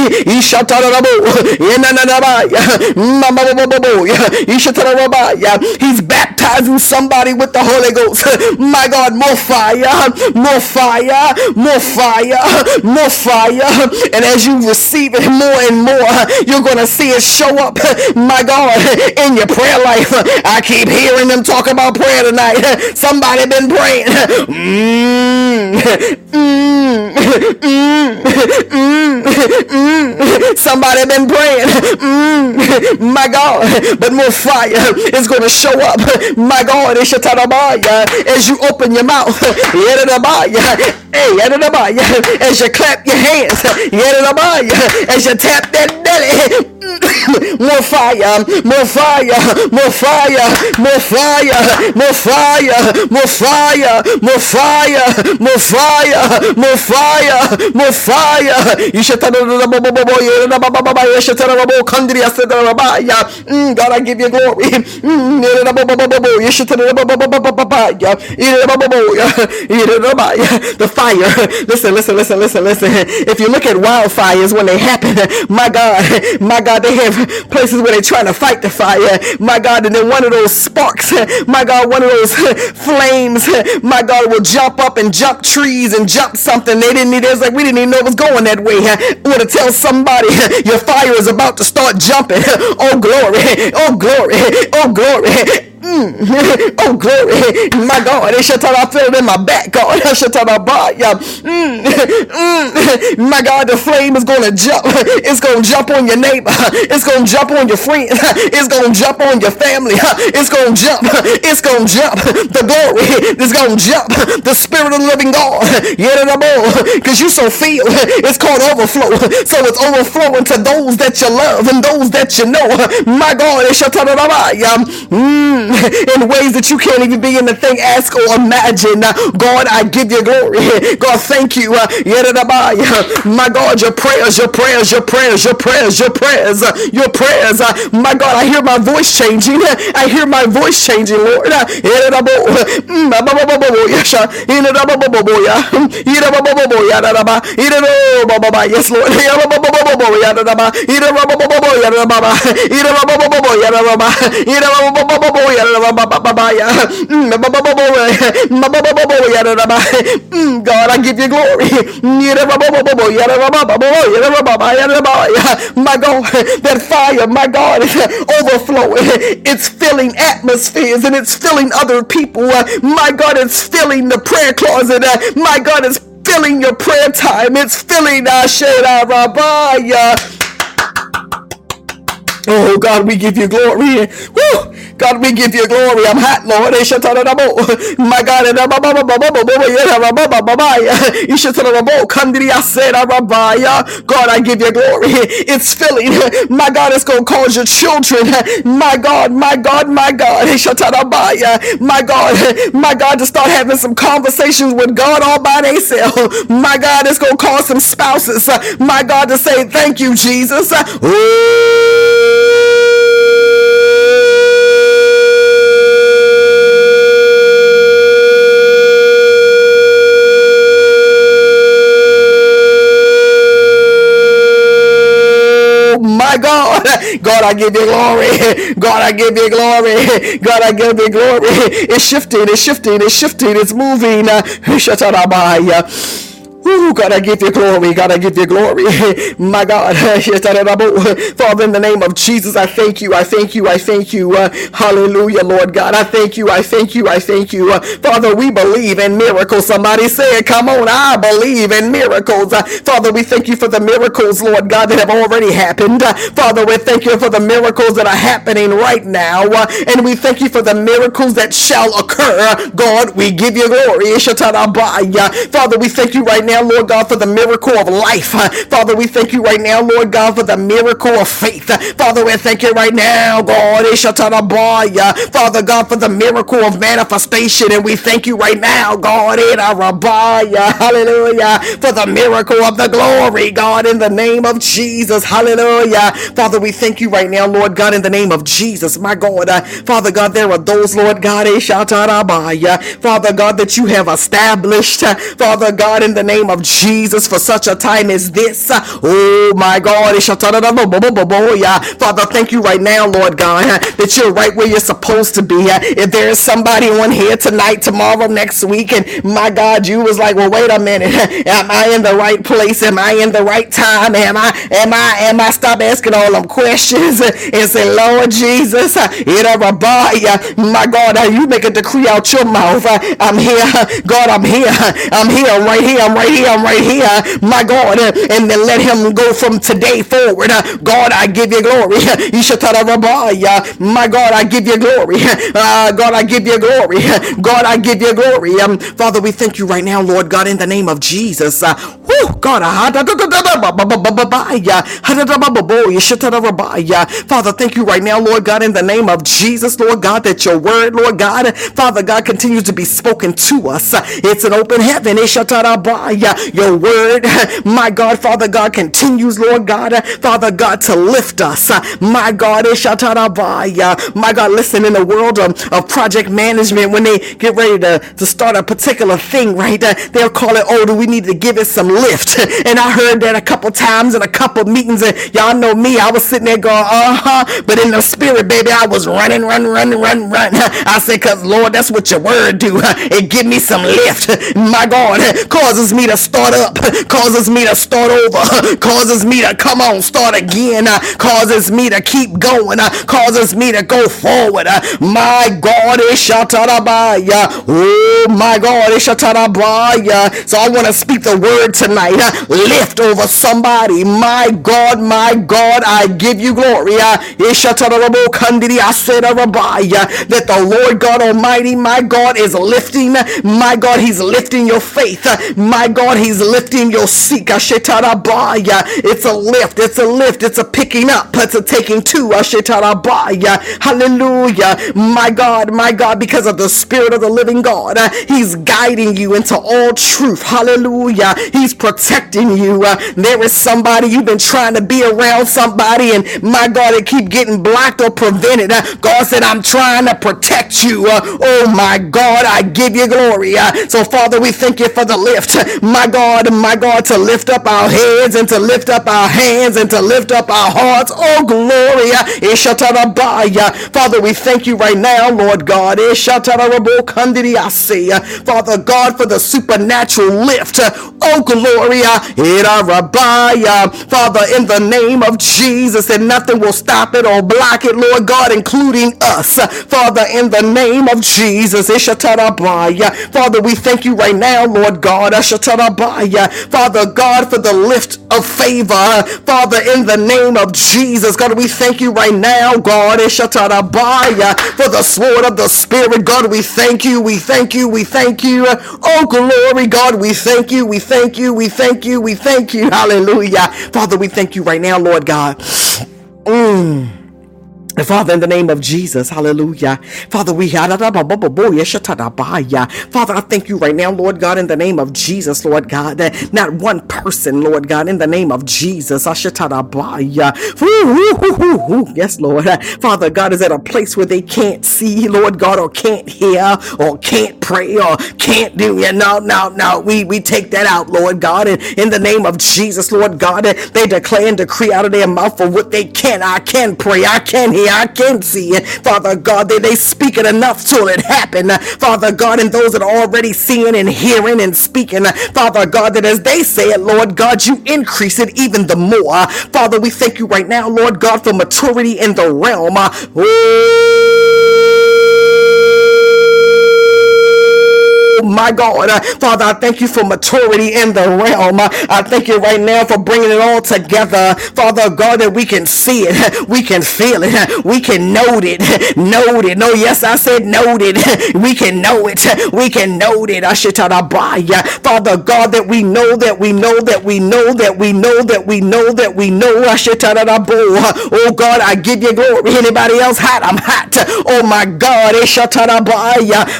He's baptizing somebody with the Holy Ghost. [laughs] My God, more fire, more fire, more fire, more fire. And as you receive it more and more, you're going to see it show up, my God, in your prayer life. I keep hearing them talk about prayer tonight. Somebody been praying. Mm, mm, mm. Somebody been praying. My God, but more fire is going to show up. My God, as you open your mouth, as you clap your hands, as you tap that belly, [clears throat] more fire, more fire, more fire, more fire, more fire, more fire, more fire, more fire, more fire, more fire. You should tell mm, God, I give you glory. The fire. Listen, listen, listen, listen, listen. If you look at wildfires when they happen, my God, my God, they have places where they're trying to fight the fire. My God, and then one of those sparks, my God, one of those flames, my God, will jump up and jump trees and jump something. They didn't need, it was like, we didn't even know it was going that way. I want to tell somebody your fire is about to start jumping. Oh, glory. Oh, glory. [laughs] Oh, glory. Mm. [laughs] Oh, glory. My God. It shall I feel it in my back, God. [laughs] I shall tell about yeah. Mm. [laughs] Mm. My God, the flame is going to jump. It's going to jump on your neighbor. It's going to jump on your friend. It's going to jump on your family. It's going to jump. It's going to jump. The glory is going to jump. The spirit of the living God. Because you so feel. It's called overflow. So it's overflowing to those that you love and those that you know. My God, it shall tell about yeah. Mm in ways that you can't even begin to think, ask, or imagine. God, I give you glory. God, thank you. My God, your prayers, your prayers, your prayers, your prayers, your prayers, your prayers. My God, I hear my voice changing. I hear my voice changing, Lord. Yes, Lord. God, I give you glory. My God, that fire, my God, is overflowing. It's filling atmospheres and it's filling other people. My God, it's filling the prayer closet. My God, it's filling your prayer time. It's filling Ashera Rabaya. Oh God, we give you glory. Woo! God, we give you glory. I'm hot, Lord. My God, God, I give you glory. It's filling. My God, it's going to cause your children. My God, my God, my God. My God, my God, to start having some conversations with God all by themselves. My God, it's going to cause some spouses. My God, to say thank you, Jesus. Ooh. God, I give you glory. God, I give you glory. God, I give you glory. It's shifting, it's shifting, it's shifting, it's moving. Ooh, God, I give you glory. God, I give you glory. [laughs] My God. [laughs] Father, in the name of Jesus, I thank you. I thank you. I thank you. Uh, hallelujah, Lord God. I thank you. I thank you. I thank you. Uh, Father, we believe in miracles. Somebody say Come on. I believe in miracles. Uh, Father, we thank you for the miracles, Lord God, that have already happened. Uh, Father, we thank you for the miracles that are happening right now. Uh, and we thank you for the miracles that shall occur. God, we give you glory. Father, we thank you right now now, Lord God, for the miracle of life. [laughs] Father, we thank you right now, Lord God, for the miracle of faith. Father, we thank you right now, God. Father God, for the miracle of manifestation. And we thank you right now, God. In Arabaya. Hallelujah. For the miracle of the glory, God, in the name of Jesus. Hallelujah. Father, we thank you right now, Lord God, in the name of Jesus. My God. Father God, there are those, Lord God, Father God, that you have established. Father God, in the name name of Jesus for such a time as this. Oh my God. Father, thank you right now, Lord God, that you're right where you're supposed to be. If there is somebody on here tonight, tomorrow, next week, and my God, you was like, well, wait a minute. Am I in the right place? Am I in the right time? Am I, am I, am I stop asking all them questions and say, Lord Jesus, my God, you make a decree out your mouth. I'm here. God, I'm here. I'm here. I'm right here. I'm right here. I'm right here, my God, and then let him go from today forward. God, I give you glory. [laughs] My God, I give you glory. Uh, [laughs] God, I give you glory. [laughs] God, I give you glory. Um, Father, we thank you right now, Lord God, in the name of Jesus. Uh, whew, God, Father, thank you right now, Lord God, in the name of Jesus, Lord God, that your word, Lord God, Father God, continues to be spoken to us. It's an open heaven. Your word, [laughs] my God, Father God, continues, Lord God, Father God, to lift us. My God, my God, listen, in the world of, of project management, when they get ready to, to start a particular thing, right, they'll call it, oh, do we need to give it some lift? [laughs] And I heard that a couple times in a couple meetings, and y'all know me, I was sitting there going, uh-huh, but in the spirit, baby, I was running, running, running, running, run. I said, because, Lord, that's what your word do. [laughs] It give me some lift. My God, causes me to to start up, causes me to start over, causes me to come on, start again, causes me to keep going, causes me to go forward. My God is Shatarabaya. Oh my God is Shatarabaya. So I want to speak the word tonight. Lift over somebody. My God, my God, I give you glory. That the Lord God Almighty, my God, is lifting. My God, He's lifting your faith. My God, He's lifting your seek. It's a lift. It's a lift. It's a picking up. It's a taking to. Hallelujah. My God, my God, because of the Spirit of the living God, He's guiding you into all truth. Hallelujah. He's protecting you. There is somebody you've been trying to be around somebody, and my God, it keep getting blocked or prevented. God said, I'm trying to protect you. Oh my God, I give you glory. So, Father, we thank you for the lift. My God, my God, to lift up our heads and to lift up our hands and to lift up our hearts. Oh, glory. Father, we thank you right now, Lord God. Father God, for the supernatural lift. Oh, Gloria. Father, in the name of Jesus, and nothing will stop it or block it, Lord God, including us. Father, in the name of Jesus. Father, we thank you right now, Lord God. Father God, for the lift of favor. Father, in the name of Jesus, God, we thank you right now, God, for the sword of the Spirit. God, we thank you, we thank you, we thank you. Oh, glory, God, we thank you, we thank you, we thank you, we thank you. Hallelujah. Father, we thank you right now, Lord God. Mm. Father, in the name of Jesus, hallelujah. Father, we Father, I thank you right now, Lord God, in the name of Jesus, Lord God, that not one person, Lord God, in the name of Jesus, yes, Lord, Father God is at a place where they can't see, Lord God, or can't hear, or can't pray, or can't do, yeah, no, no, no, we, we take that out, Lord God, and in the name of Jesus, Lord God, they declare and decree out of their mouth for what they can, I can pray, I can hear, I can see it. Father God, they, they speak it enough till it happen. Father God, and those that are already seeing and hearing and speaking, Father God, that as they say it, Lord God, you increase it even the more. Father, we thank you right now, Lord God, for maturity in the realm. Ooh. My God. Uh, Father, I thank you for maturity in the realm. I thank you right now for bringing it all together. Father God, that we can see it, we can feel it, we can note it, note it. No, yes, I said note it. We can know it, we can note it. I should tell Father God, that we know that we know that we know that we know that we know that we know. I should tell Oh God, I give you glory. Anybody else hot? I'm hot. Oh my God.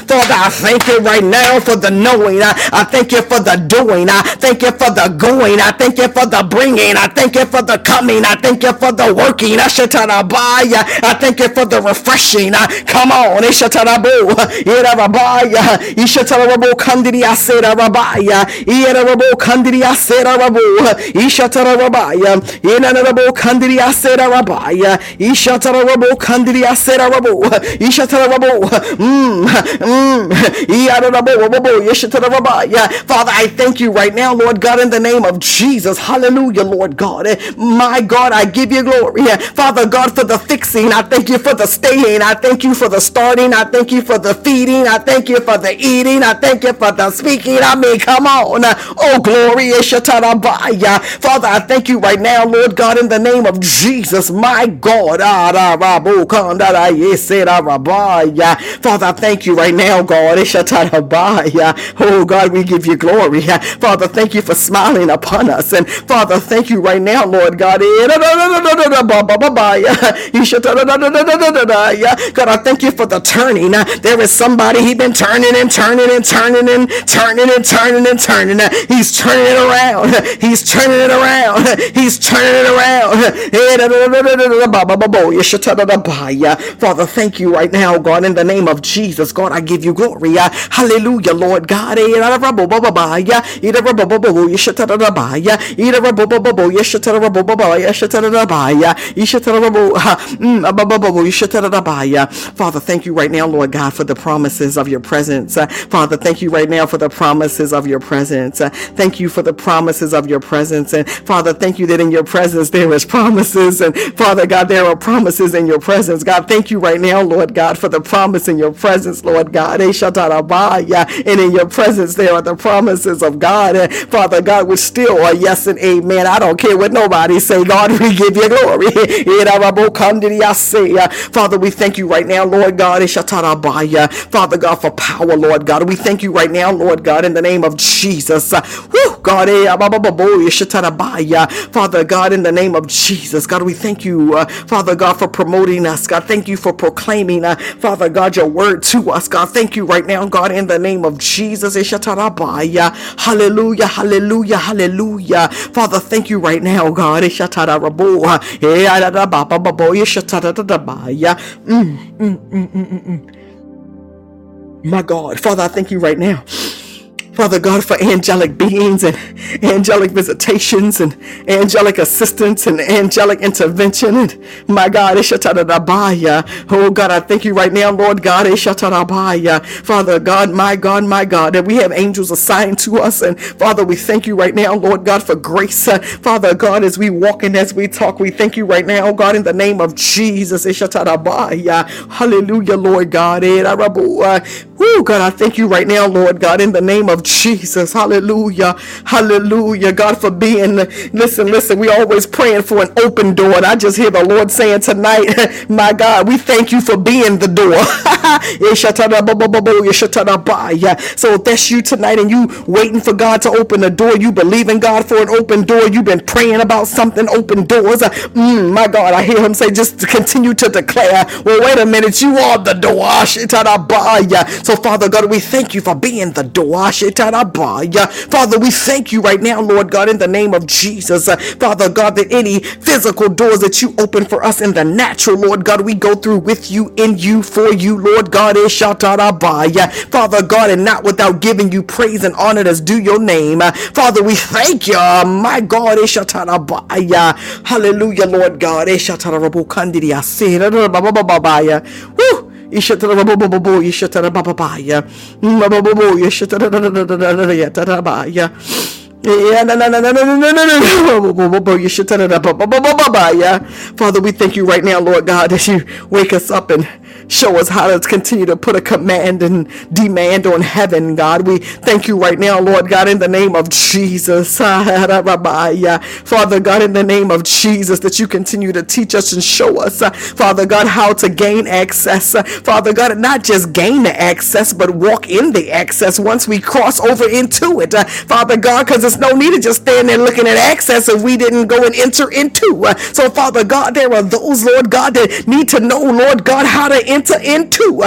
Father, I thank you right now for the knowing. I, I thank you for the doing. I thank you for the going. I thank you for the bringing. I thank you for the coming. I thank you for the working. I I thank you for the refreshing. Come on. Ishatarabu. Irabaya. Father, I thank you right now, Lord God, in the name of Jesus. Hallelujah, Lord God. My God, I give you glory. Father God, for the fixing. I thank you for the staying. I thank you for the starting. I thank you for the feeding. I thank you for the eating. I thank you for the speaking. I mean, come on. Oh, glory. Father, I thank you right now, Lord God, in the name of Jesus. My God. Father, I thank you right now, God. Oh God, we give you glory. Father, thank you for smiling upon us. And Father, thank you right now, Lord God. God, I thank you for the turning. There is somebody he been turning and turning and turning and turning and turning and turning. He's turning it around. He's turning it around. He's turning it around. Father, thank you right now, God, in the name of Jesus. God, I give you glory. Hallelujah. Hallelujah, Lord God. Eh, Father, thank you right now, Lord God, for the promises of your presence. Father, thank you right now for the promises of your presence. Thank you for the promises of your presence. And Father, thank you that in your presence there is promises. And Father God, there are promises in your presence. God, thank you right now, Lord God, for the promise in your presence, Lord God. And in your presence there are the promises of God. And Father God, we still are yes and amen. I don't care what nobody say. God, [laughs] we give you glory. [laughs] Father, we thank you right now, Lord God. Father God, for power, Lord God. We thank you right now, Lord God, in the name of Jesus. Woo, God, Father God, in the name of Jesus, God, we thank you, uh, Father God, for promoting us. God, thank you for proclaiming, uh, Father God, your word to us. God, thank you right now, God, in the name of Jesus. Hallelujah, hallelujah, hallelujah. Father, thank you right now, God. Mm, mm, mm, My God, Father, I thank you right now. Father God, for angelic beings and angelic visitations and angelic assistance and angelic intervention. And my God, oh God, I thank you right now, Lord God, Father God, my God, my God, that we have angels assigned to us. And Father, we thank you right now, Lord God, for grace. Uh, Father God, as we walk and as we talk, we thank you right now, God, in the name of Jesus. Hallelujah, Lord God. Oh God, I thank you right now, Lord God, in the name of Jesus. Hallelujah. Hallelujah. God, for being, listen, listen, we always praying for an open door. And I just hear the Lord saying tonight, [laughs] my God, we thank you for being the door. so if that's you tonight and you waiting for God to open the door, you believe in God for an open door, you've been praying about something, open doors. Mm, my God, I hear him say, just continue to declare, well, wait a minute, you are the door. So Father God, we thank you for being the door. Father, we thank you right now, Lord God, in the name of Jesus. Uh, Father God, that any physical doors that you open for us in the natural, Lord God, we go through with you, in you, for you, Lord God, is Father God, and not without giving you praise and honor as do your name. Uh, Father, we thank you, my God, is Hallelujah, Lord God. Woo! Ishatara babo babo ishatara baba baya. Babo babo ishatara yatara baya. Father, we thank you right now, Lord God, as you wake us up and Show us how to continue to put a command and demand on heaven, God. We thank you right now, Lord God, in the name of Jesus. [laughs] Father God, in the name of Jesus, that you continue to teach us and show us, uh, Father God, how to gain access. Uh, Father God, not just gain the access, but walk in the access once we cross over into it. Uh, Father God, because no need to just stand there looking at access if we didn't go and enter into. So, Father God, there are those, Lord God, that need to know, Lord God, how to enter into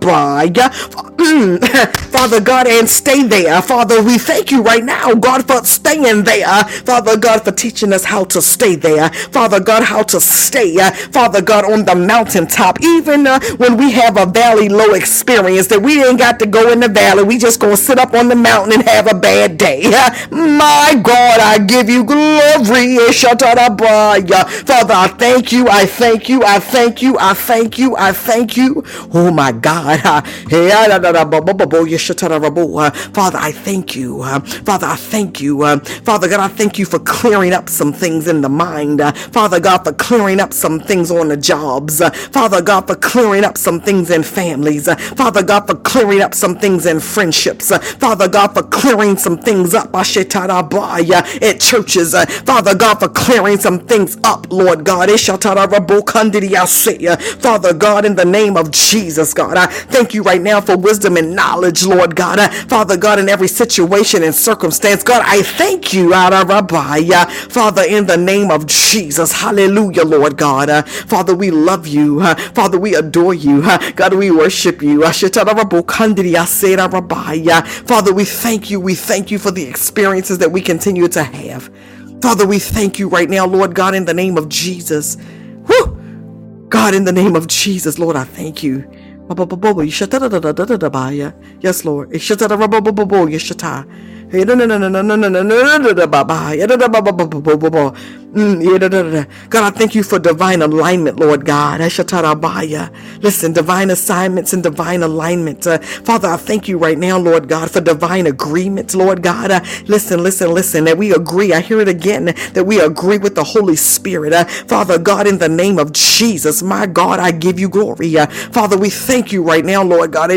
briga. [clears throat] Father God, and stay there. Father, we thank you right now, God, for staying there. Father God, for teaching us how to stay there. Father God, how to stay, uh, Father God, on the mountaintop. Even uh, when we have a valley low experience, that we ain't got to go in the valley. We just gonna sit up on the mountain and have a bad day. [laughs] My God, I give you glory. Eh, Father, I thank you. I thank you. I thank you. I thank you. I thank you. Oh my God. Father, I thank you. Uh, Father, I thank you. Uh, Father God, I thank you for clearing up some things in the mind. Uh, Father God, for clearing up some things on the jobs. Father God, for clearing up some things in families. Father God, for clearing up some things in friendships. Father God, for clearing some things up at churches. Uh, Father God, for clearing some things up, Lord God. Father God, in the name of Jesus, God, I thank you right now for wisdom and knowledge, Lord God. Uh, Father God, in every situation and circumstance, God, I thank you, Father, in the name of Jesus. Hallelujah, Lord God. Uh, Father, we love you. Father, we adore you. God, we worship you. Father, we thank you. We thank you for the experiences that we continue to have. Father, we thank you right now, Lord God, in the name of Jesus. Whew. God, in the name of Jesus, Lord, I thank you. Yes, Lord. God, I thank you for divine alignment, Lord God. Listen, divine assignments and divine alignment. Uh, Father, I thank you right now, Lord God, for divine agreements, Lord God. Uh, listen, listen, listen, that we agree. I hear it again, that we agree with the Holy Spirit. Uh, Father God, in the name of Jesus, my God, I give you glory. Uh, Father, we thank you right now, Lord God.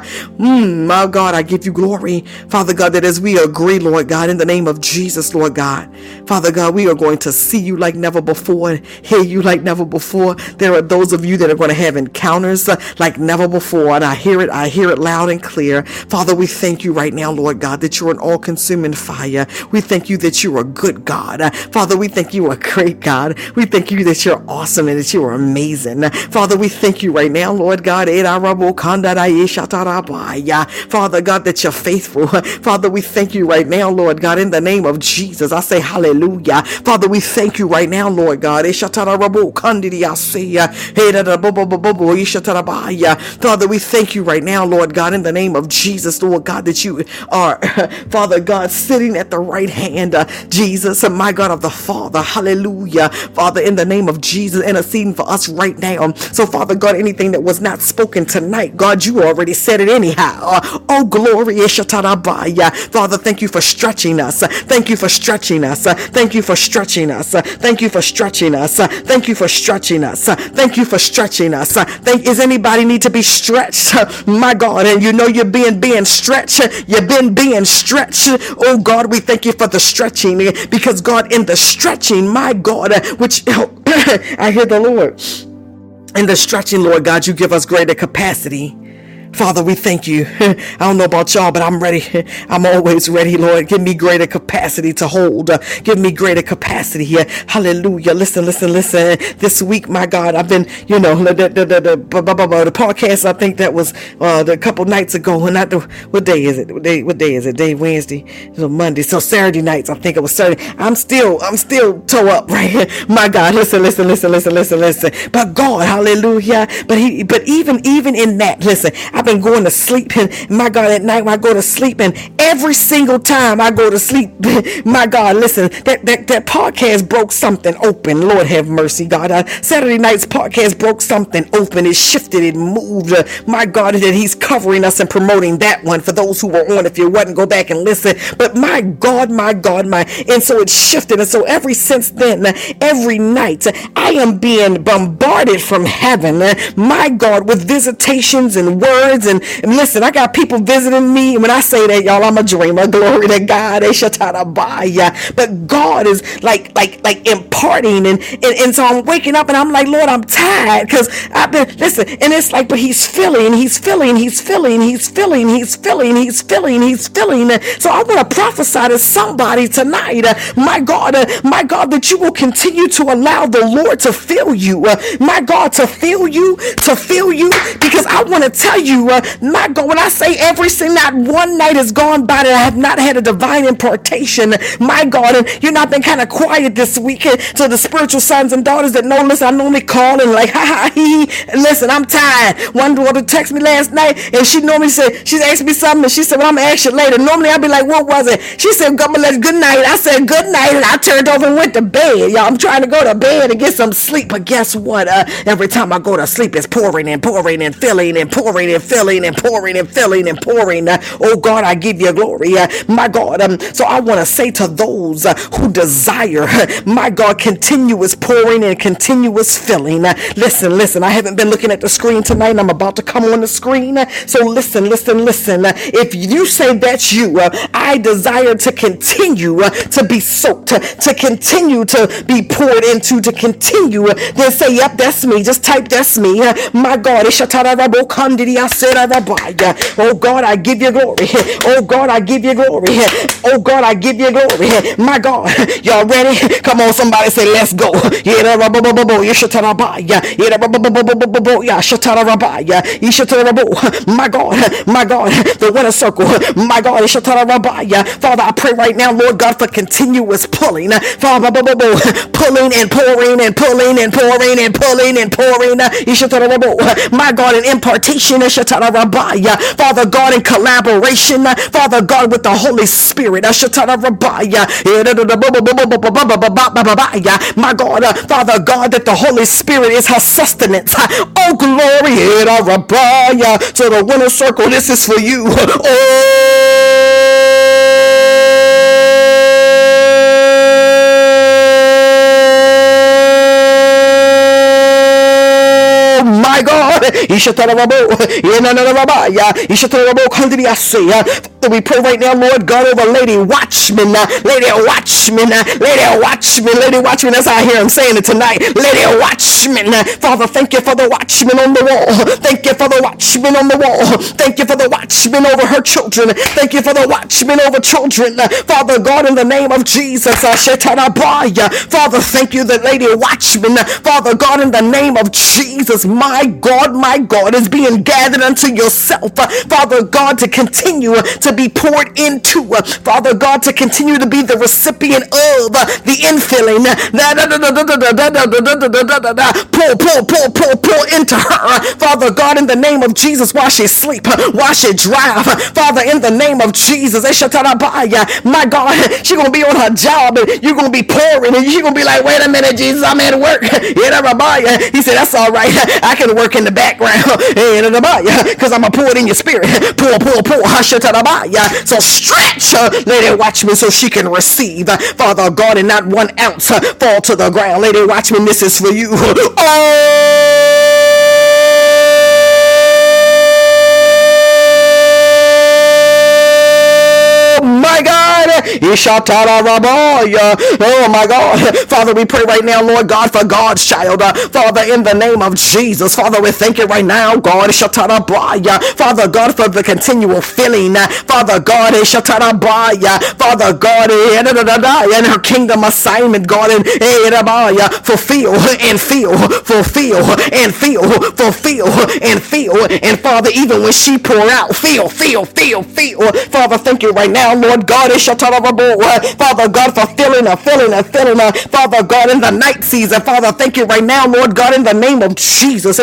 Mm, my God, I give you glory. Father God, that as we agree, Lord God, in the name of Jesus, Lord God, Father God, we are going to see you like never before, and hear you like never before. There are those of you that are going to have encounters uh, like never before. And I hear it, I hear it loud and clear. Father, we thank you right now, Lord God, that you're an all consuming fire. We thank you that you're a good God. Uh, Father, we thank you are a great God. We thank you that you're awesome and that you are amazing. Father, we thank you right now, Lord God. Father God, that you're faithful. Father, we thank you right now, Lord God, in the name of Jesus. I say hallelujah. Father, we thank you right now, Lord God. Father, we thank you right now, Lord God, in the name of Jesus, Lord God, that you are, [laughs] Father God, sitting at the right hand, uh, Jesus, my God of the Father. Hallelujah. Father, in the name of Jesus, interceding for us right now. So, Father God, anything that was not spoken tonight, God, you already said it anyhow. Oh, glory. Father, thank you for stretching us. Thank you for stretching us. Thank you for stretching us. Thank you for stretching us. Thank you for stretching us. Thank you for stretching us. Thank is anybody need to be stretched? My God, and you know you're being being stretched. You've been being stretched. Oh God, we thank you for the stretching because God in the stretching, my God, which [coughs] I hear the Lord. In the stretching, Lord God, you give us greater capacity. Father, we thank you. [laughs] I don't know about y'all, but I'm ready. [laughs] I'm always ready, Lord. Give me greater capacity to hold. Give me greater capacity here. Hallelujah. Listen, listen, listen. This week, my God, I've been, you know, the, the, the, the, the podcast, I think that was uh, a couple nights ago. And not the, what day is it? What day, what day is it? Day Wednesday. So Monday. So Saturday nights, I think it was Saturday. I'm still, I'm still toe up [laughs] right here. My God, listen, listen, listen, listen, listen, listen. But God, hallelujah. But he, but even, even in that, listen, I I've been going to sleep, and my God, at night when I go to sleep, and every single time I go to sleep, [laughs] my God, listen, that that, that podcast broke something open. Lord have mercy, God. Uh, Saturday night's podcast broke something open. It shifted, it moved. Uh, my God, that He's covering us and promoting that one for those who were on. If you wasn't, go back and listen. But my God, my God, my, and so it shifted, and so every since then, uh, every night, I am being bombarded from heaven, uh, my God, with visitations and words words. And, and listen, I got people visiting me. And when I say that, y'all, I'm a dreamer. Glory to God. They shatarabaya. But God is like, like, like imparting. And, and, and so I'm waking up and I'm like, Lord, I'm tired because I've been, listen, and it's like, but he's filling, he's filling, he's filling, he's filling, he's filling, he's filling, he's filling. So I want to prophesy to somebody tonight, uh, my God, uh, my God, that you will continue to allow the Lord to fill you, uh, my God, to fill you, to fill you, because I want to tell you you. Uh, not go when I say every single not one night has gone by that I have not had a divine impartation. My God, and you're not been kind of quiet this weekend. So the spiritual sons and daughters that know, listen, I normally call and like, [laughs] ha ha he. Listen, I'm tired. One daughter texted me last night and she normally said she's asked me something and she said, well, I'm gonna ask you later. Normally I'd be like, what was it? She said, "Come let's good night. I said good night and I turned over and went to bed. Y'all, I'm trying to go to bed and get some sleep. But guess what? Uh, every time I go to sleep, it's pouring and pouring and filling and pouring and filling and pouring and filling and pouring. Uh, oh God, I give you glory. Uh, my God. Um, so I want to say to those uh, who desire, uh, my God, continuous pouring and continuous filling. Uh, listen, listen. I haven't been looking at the screen tonight. I'm about to come on the screen. Uh, so listen, listen, listen. If you say that's you, I desire to continue to be soaked, to continue to be poured into, to continue. then say, yep, that's me. Just type that's me. my God. Oh God, I give you glory. Oh God, I give you glory. Oh God, I give you glory. My God, y'all ready? Come on, somebody say, let's go. My God, my God, the winner circle. My God, Father, I pray right now, Lord God, for continuous pulling. Father, pulling and pouring and pulling and pouring and pulling and pouring. My God, an impartation. Father God, in collaboration. Father God, with the Holy Spirit. My God, Father God, that the Holy Spirit is her sustenance. Oh, glory to the winner circle. This is for you. Oh my God. [laughs] Ishatarabo. Yenanarabaya. Ishatarabo Kandriase. We pray right now, Lord God, over Lady Watchman, uh, Lady Watchman, uh, Lady Watchman, Lady Watchman. That's how I hear him saying it tonight. Lady Watchman. Uh, Father, thank you for the watchman on the wall. Thank you for the watchman on the wall. Thank you for the watchman over her children. Thank you for the watchman over children. Uh, Father God, in the name of Jesus. Uh, Father, thank you, the Lady Watchman. Uh, Father God, in the name of Jesus, my God, my God, is being gathered unto yourself. Uh, Father God, to continue to be poured into. Uh, Father God, to continue to be the recipient of uh, the infilling. Pull, pull, pull, pull, pull into her. Father God, in the name of Jesus, while she sleep, while she drive. Father, in the name of Jesus, my God, she gonna be on her job and you're gonna be pouring and you're gonna be like, wait a minute, Jesus, I'm at work. He said, that's all right. I can work in the background because I'm gonna pour it in your spirit. Pour, pour, pour. So stretch, her, lady, watch me so she can receive. Father God, and not one ounce fall to the ground. Lady, watch me. This is for you. [laughs] Oh my God. Oh my God. Father, we pray right now, Lord God, for God's child. Father, in the name of Jesus. Father, we thank you right now, God. Father God, for the continual filling. Father God. Father God, and her kingdom assignment, God, and fulfill and feel, fulfill and feel, fulfill and feel. And Father, even when she pour out, feel, feel, feel, feel. Father, thank you right now, Lord God. Father God, for filling her, filling her, filling her. Father God, in the night season. Father, thank you right now, Lord God, in the name of Jesus.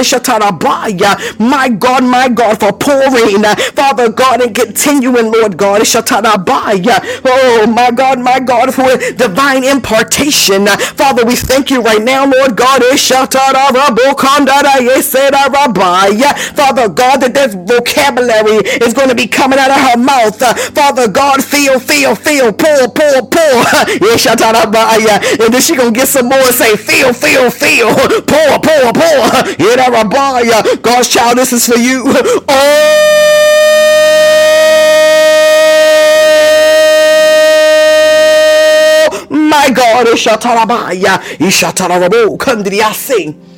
My God, my God, for pouring. Father God, and continuing, Lord God. Oh, my God, my God, for divine impartation. Father, we thank you right now, Lord God. Father God, that this vocabulary is going to be coming out of her mouth. Father God, feel, feel, feel, pull, pull, pull. [laughs] Uh, and then she gonna get some more and say, feel, feel, feel, [laughs] pull, pull, pull. [laughs] Uh, God's child, this is for you. Oh my God, Ishatarabaya, Ishatarabo, Kandriase.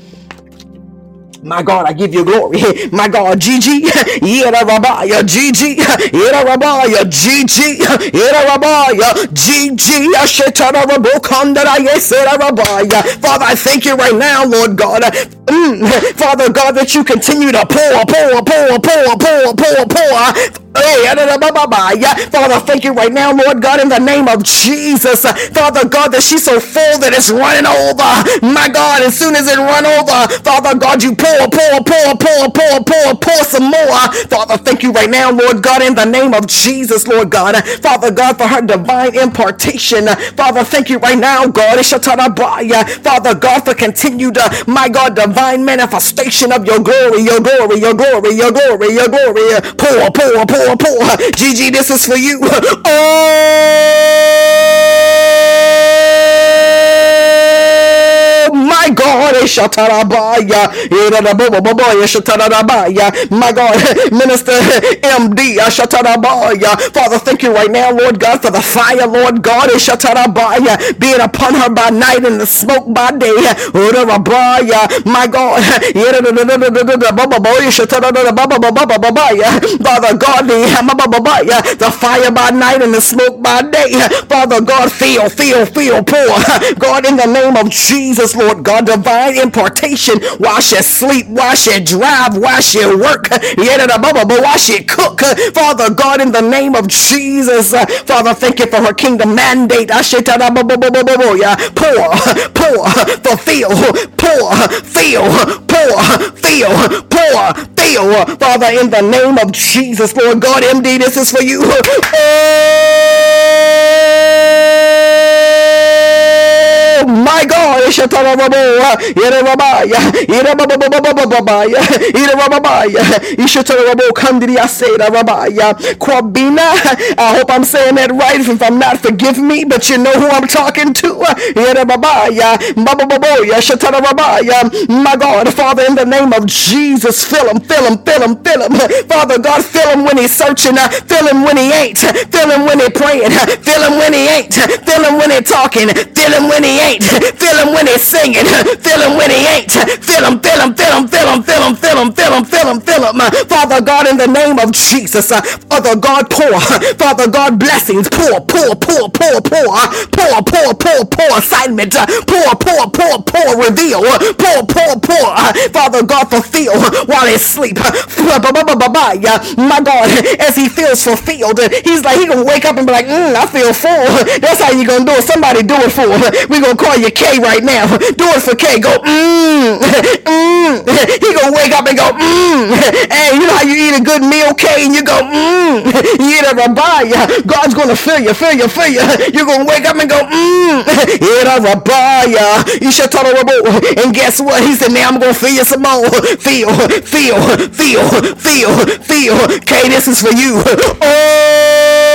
My God, I give you glory. [laughs] My God, Gigi, Yera Rabaya, Gigi, Yera Rabaya, Gigi, Yera Rabaya, Gigi, Ashetara Rabokandara, Yesera Rabaya. Father, I thank you right now, Lord God. Mm, Father God, that you continue to pour, pour, pour, pour, pour, pour, pour Father, thank you right now, Lord God, in the name of Jesus. Father God, that she's so full that it's running over. My God, as soon as it run over, Father God, you pour, pour, pour, pour, pour, pour, pour some more. Father, thank you right now, Lord God, in the name of Jesus, Lord God. Father God, for her divine impartation. Father, thank you right now, God. Father God, for continued, uh, my God, divine manifestation of your glory, your glory, your glory, your glory, your glory. Pour, pour, pour Gigi, this is for you. [laughs] Oh my God. My God, Minister MD. Father, thank you right now, Lord God, for the fire, Lord God, being upon her by night and the smoke by day. My God. Father God, the fire by night and the smoke by day. Father God, feel, feel, feel, pour. God, in the name of Jesus, Lord God, divine impartation while she sleep, while she drive, while she work, while she cook. Father God, in the name of Jesus, uh, Father, thank you for her kingdom mandate. Pour, pour, fulfill, pour, feel, pour, feel, pour, feel. Father, in the name of Jesus, Lord God, MD, this is for you. Oh Oh my God, Ishatarabaya, Yerabaya, Yerabababababaya, Yerababaya, Ishatarabo Kandiria Seda Rabaya, Kwabina. I hope I'm saying that right. If I'm not, forgive me, but you know who I'm talking to. Yerababaya, Bababoya, Shatarabaya. My God, Father, in the name of Jesus, fill him, fill him, fill him, fill him. Father God, fill him when he's searching, uh, fill him when he ain't, uh, fill him when he praying, uh, fill him when he ain't, fill him when he talking, fill him when he ain't, fill him when he's singing, fill him when he ain't, fill him, fill him, fill him, fill him, fill him, fill him, fill him, fill him, fill him. Father God, in the name of Jesus, Father God, pour, Father God, blessings, pour, pour, pour, pour, pour, pour, pour, pour, pour, assignment, pour, pour, pour, pour, reveal, pour, pour, pour, Father God, fulfill while he sleep. [laughs] My God, as he feels fulfilled, he's like, he gonna wake up and be like, mm, I feel full. That's how you gonna do it. Somebody do it for him. We gonna call you K right now. Do it for K. Go, mmm, mmm. [laughs] He gonna wake up and go, mmm. Hey, you know how you eat a good meal, K, and you go, mmm. You eat a rabaya. God's gonna fill you, fill you, fill you. You're gonna wake up and go, mmm. [laughs] Eat a rabaya. You should tell a And guess what? He said, now I'm gonna fill you some more. Feel, feel, feel, feel, feel. K, this is for you. Oh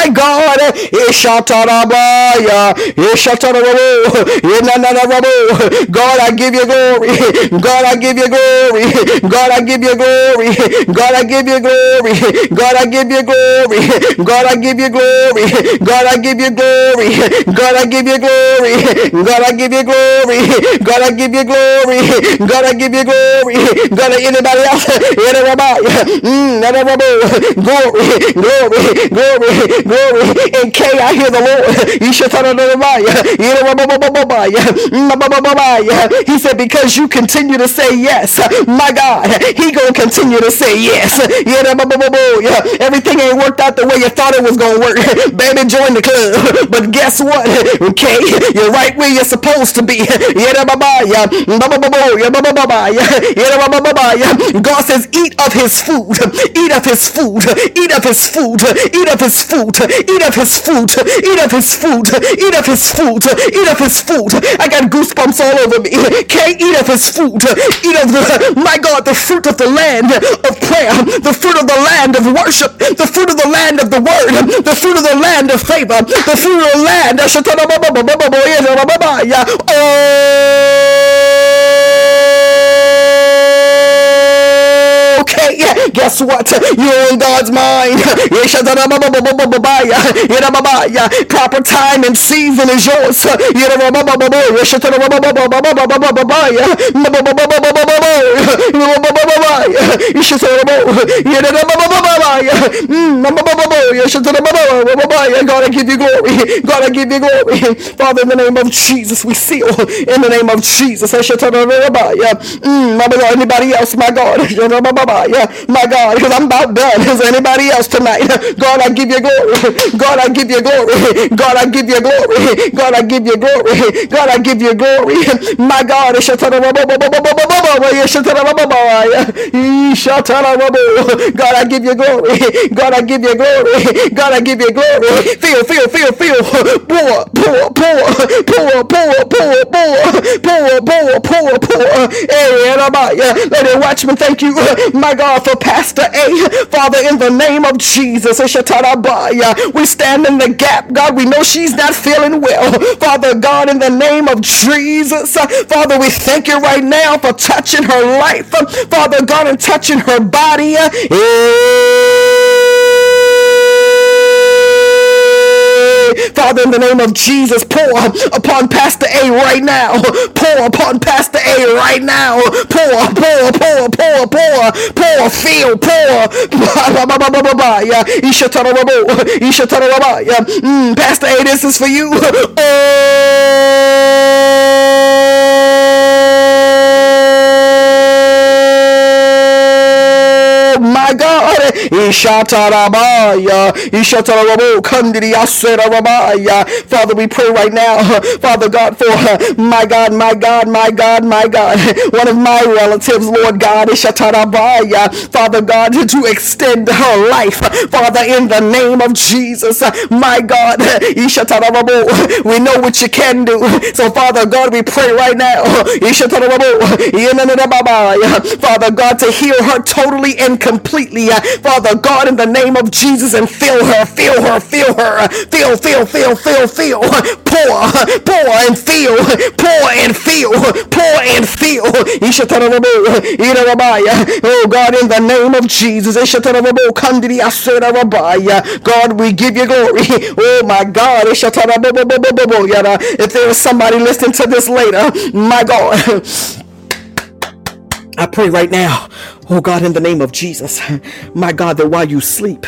my God, Ishatarabaya, Ishatarabu. God, I give you glory. God, I give you glory. God, I give you glory. God, I give you glory. God, I give you glory. God, I give you glory. God, I give you glory. God, I give you glory. God, I give you glory. God, I give you glory. God, I give you glory. God, anybody else? Inanarabaya, mm, Glory, glory, glory, glory. In K, I hear the Lord. He said, because you continue to say yes, my God, he gonna continue to say yes. Everything ain't worked out the way you thought it was gonna work. Baby, join the club. But guess what? Okay, you're right where you're supposed to be. God says, eat of his food, eat of his food, eat of his food, eat of his food, eat of his food, eat of his food, eat of his food, eat of his food. I got goosebumps all over me. Can't eat of his food, eat of the, my God, the fruit of the land of prayer, the fruit of the land of worship, the fruit of the land of the word, the fruit of the land of favor, the fruit of the land. Oh, guess what? You're in God's mind. Proper time and season is yours. God, I give you glory. God, I give you glory. Father, in the name of Jesus, we seal. In the name of Jesus. Mm, anybody else, my God. My God, because I'm about done. Is anybody else tonight? God, I give you glory. God, I give you glory. God, I give you glory. God, I give you glory. God, I give you glory. My God, God, I give you glory. God, I give you glory. God, I give you glory. Feel, feel, feel, feel. Pour, pour, pour, pour, pour, pour, pour, pour, pour, pour, pour. Hey, let it watch me. Thank you, my God, for Pastor A. Father, in the name of Jesus, we stand in the gap. God, we know she's not feeling well. Father God, in the name of Jesus, Father, we thank you right now for touching her life. Father God, and touching her body. Father, in the name of Jesus, pour upon Pastor A right now. Pour upon Pastor A right now. Pour, pour, pour, pour, pour, pour, feel, pour. Mm, Pastor A, this is for you. Oh my God. Ishatarabaya. Ishatarabo. Father, we pray right now, Father God, for my God, my God, my God, my God, one of my relatives, Lord God, Ishatarabaya. Father God, to extend her life, Father, in the name of Jesus, my God, Ishatarabo. We know what you can do. So, Father God, we pray right now, Ishatarabo. Father God, to heal her totally and completely. Uh, Father God, in the name of Jesus, and fill her, fill her, fill her, uh, fill, fill, fill, fill, fill, uh, pour, pour and fill, pour and fill, pour and fill. Oh God, in the name of Jesus, God, we give you glory. Oh my God, if there is somebody listening to this later, my God. I pray right now Oh God, in the name of Jesus, my God, that while you sleep,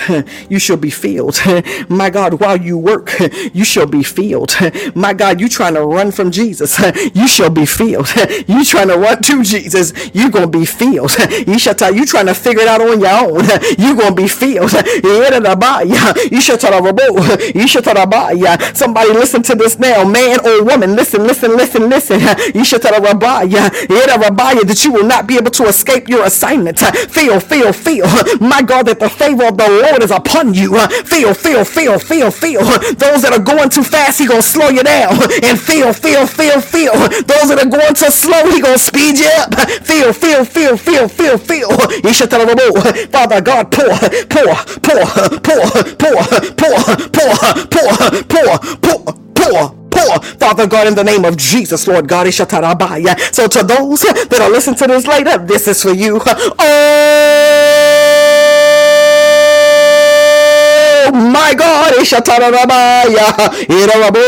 you shall be filled. My God, while you work, you shall be filled. My God, you trying to run from Jesus, you shall be filled. You trying to run to Jesus, you gonna be filled. You shall tell you trying to figure it out on your own, you gonna be filled. You shall tell you shall tell Somebody listen to this now, man or woman. Listen, listen, listen, listen. You shall tell that you will not be able to escape your assignment. Feel, feel, feel. My God, that the favor of the Lord is upon you. Feel, feel, feel, feel, feel. Those that are going too fast, he gonna slow you down. And feel, feel, feel, feel. Those that are going too slow, he gonna speed you up. Feel, feel, feel, feel, feel, feel. You should tell them, Father God, pour, pour, pour, pour, pour, pour, pour, pour, pour, pour, pour Father God, in the name of Jesus, Lord God, so to those that are listening to this later, this is for you. Oh Oh my God. Ishatara babaya, Yirabobo,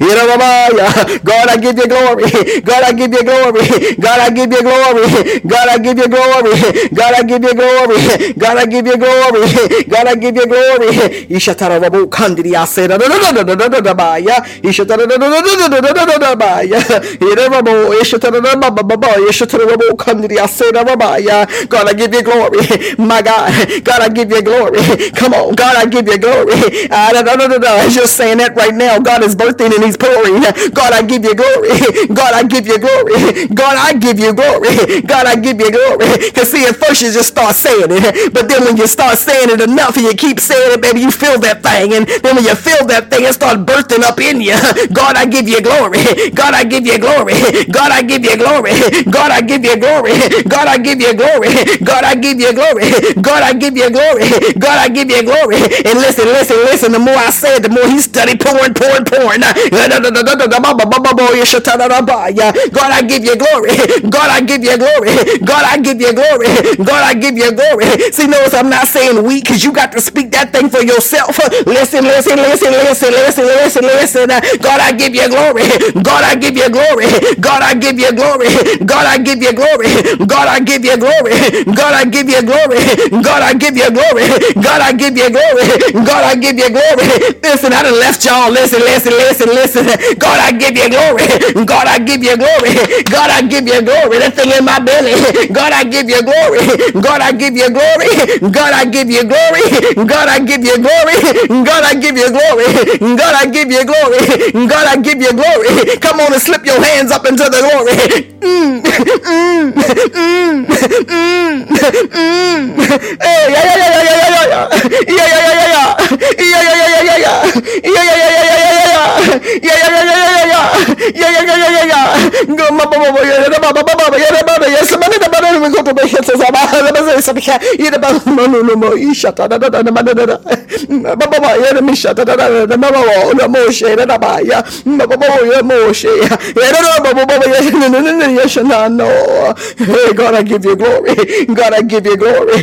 Yirabaya, God, I give you glory. God, I give you glory. God, I give you glory. God, I give you glory. God, I give you glory. God, I give you glory. God, I give you glory. Ishatarabo kandiri asera. Babaya. God, I give you glory. My God. God, I give you glory. Come on. God, I give you glory. I don't know. I'm just saying that right now. God is birthing and he's pouring. God, I give you glory. God, I give you glory. God, I give you glory. God, I give you glory. Because see, at first you just start saying it. But then when you start saying it enough and you keep saying it, baby, you feel that thing. And then when you feel that thing, it starts birthing up in you. God, I give you glory. God, I give you glory. God, I give you glory. God, I give you glory. God, I give you glory. God, I give you glory. God, I give you glory. God, I give you glory. And listen, listen, listen. The more I say it, the more he study pouring, pouring, pouring. God, I give you glory. God, I give you glory. God, I give you glory. God, I give you glory. See, notice I'm not saying we because you got to speak that thing for yourself. Listen, listen, listen, listen, listen, listen, listen. God, I give you glory. God, I give you glory. God, I give you glory. God, I give you glory. God, I give you glory. God, I give you glory. God, I give you glory. God, I give you glory. God, I give you glory. Listen, I done left y'all. Listen, listen, listen, listen. God, I give you glory. God, I give you glory. God, I give you glory. That thing in my belly. God, I give you glory. God, I give you glory. God, I give you glory. God, I give you glory. God, I give you glory. God, I give you glory. God, I give you glory. Come on and slip your hands up into the glory. Mm, mm, Mm, mm, mm. Hey, yeah, yeah, yeah, yeah, yeah, yeah, yeah, yeah, yeah, yeah, yeah, Hey, God, I give you glory. God, I give you glory.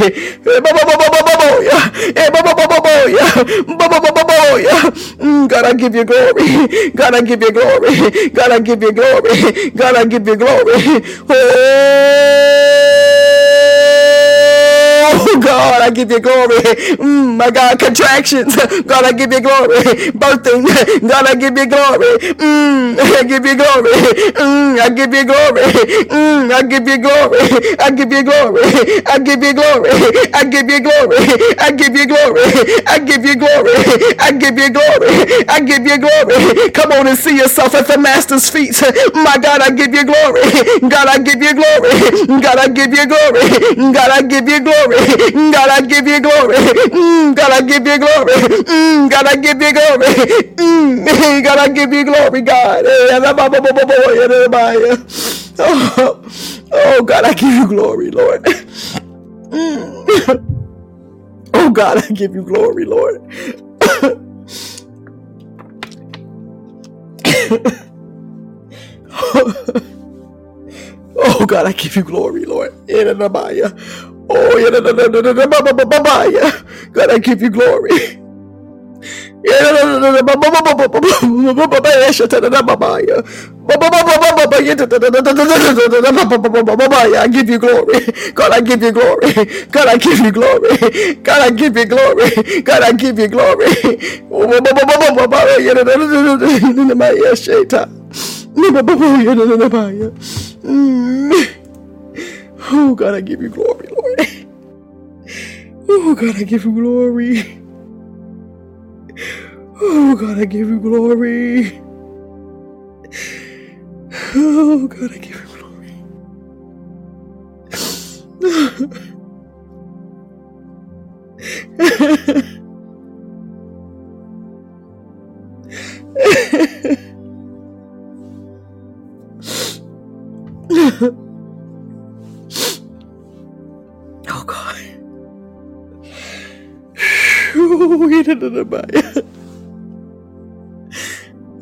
Oh, Hallelujah. Bo-bo-bo-bo-bo. Mm, God, I give you glory. God, I give you glory. God, I give you glory. God, I give you glory. Oh. God, I give you glory. Mm, my God, contractions. God, I give you glory. Birthing. God, I give you glory. Mm, I give you glory. Mm, I give you glory. Mm, I give you glory. I give you glory. I give you glory. I give you glory. I give you glory. I give you glory. I give you glory. I give you glory. Come on and see yourself at the master's feet. My God, I give you glory. God, I give you glory. God, I give you glory. God, I give you glory. God, I give you glory. God, I give you glory. God, I give you glory. God, I give you glory, God. Oh, mm. oh God, I give you glory, Lord. Oh God, I give you glory, Lord. Oh God, I give you glory, Lord. Oh, yeah, God, I give you glory. I give you glory. God, I give you glory. God, I give you glory. God, I give you glory. God, I give you glory. Oh, God, I give you glory, Lord. Oh, God, I give you glory. Oh, God, I give you glory. Oh, God, I give you glory. [laughs] [laughs]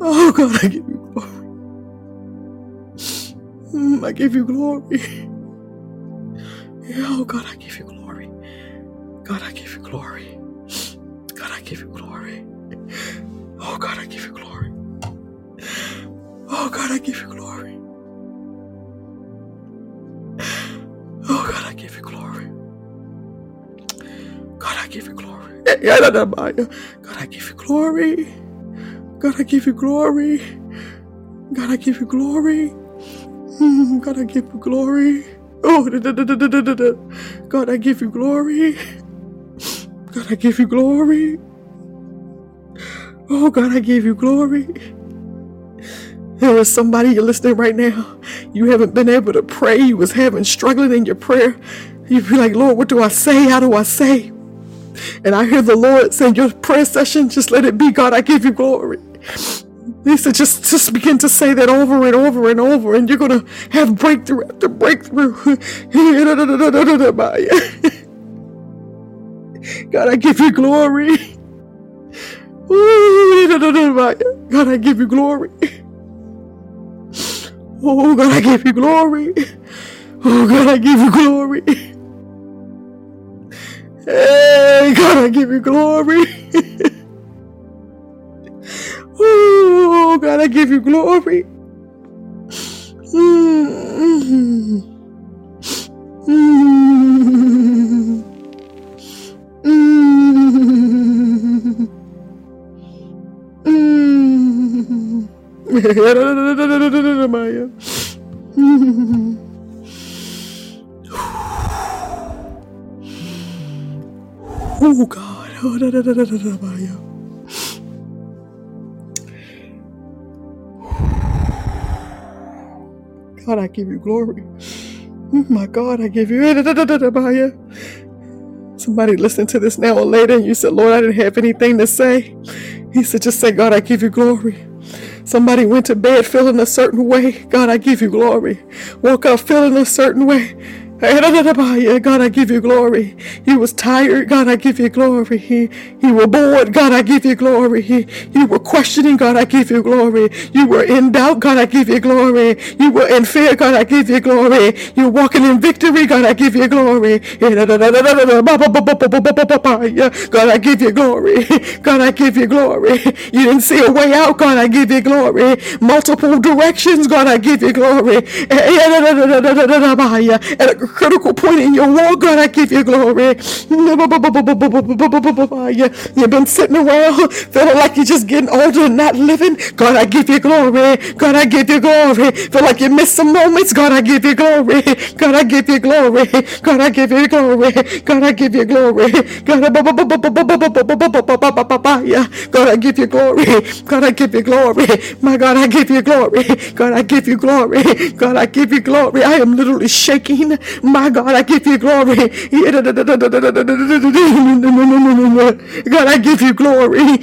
Oh God, I give you glory. Mm, I give you glory. Oh God, I give you glory. God, I give you glory. God, I give you glory. Oh God, I give you glory. Oh God, I give you glory. Oh God, I give you glory. God, I give you glory. God, I give you glory. God, I give you glory. God, I give you glory. God, I give you glory. Oh, God, I give you glory. God, I give you glory. Oh, God, I give you glory. There is somebody you're listening right now. You haven't been able to pray. You was having struggling in your prayer. You be like, Lord, what do I say? How do I say? And I hear the Lord saying, Your prayer session, just let it be. God, I give you glory. He said, just, just begin to say that over and over and over, and you're going to have breakthrough after breakthrough. [laughs] God, I give you glory. God, I give you glory. Oh, God, I give you glory. Oh, God, I give you glory. Hey, God, I give you glory. oh, God, I give you glory. Mm-hmm. Mm-hmm. Mm-hmm. Oh God. [laughs] Oh. God, I give you glory. Oh my God, I give you. Eh, Somebody listen to this now or later, and you said, Lord, I didn't have anything to say. He said, just say, God, I give you glory. Somebody went to bed feeling a certain way. God, I give you glory. Woke up feeling a certain way. God, I give you glory. He was tired. God, I give you glory. He were bored. God, I give you glory. You were questioning. God, I give you glory. You were in doubt. God, I give you glory. You were in fear. God, I give you glory. You're walking in victory. God, I give you glory. God, I give you glory. God, I give you glory. You didn't see a way out. God, I give you glory. Multiple directions. God, I give you glory. Critical point in your walk, God, I give you glory. You've been sitting around feeling like you're just getting older and not living. God, I give you glory. God, I give you glory. Feel like you missed some moments. God, I give you glory. God, I give you glory. God, I give you glory. God, I give you glory. God, I give you glory. God, I give you glory. My God, I give you glory. God, I give you glory. God, I give you glory. I am literally shaking. My God, I give you glory. God, I give you glory.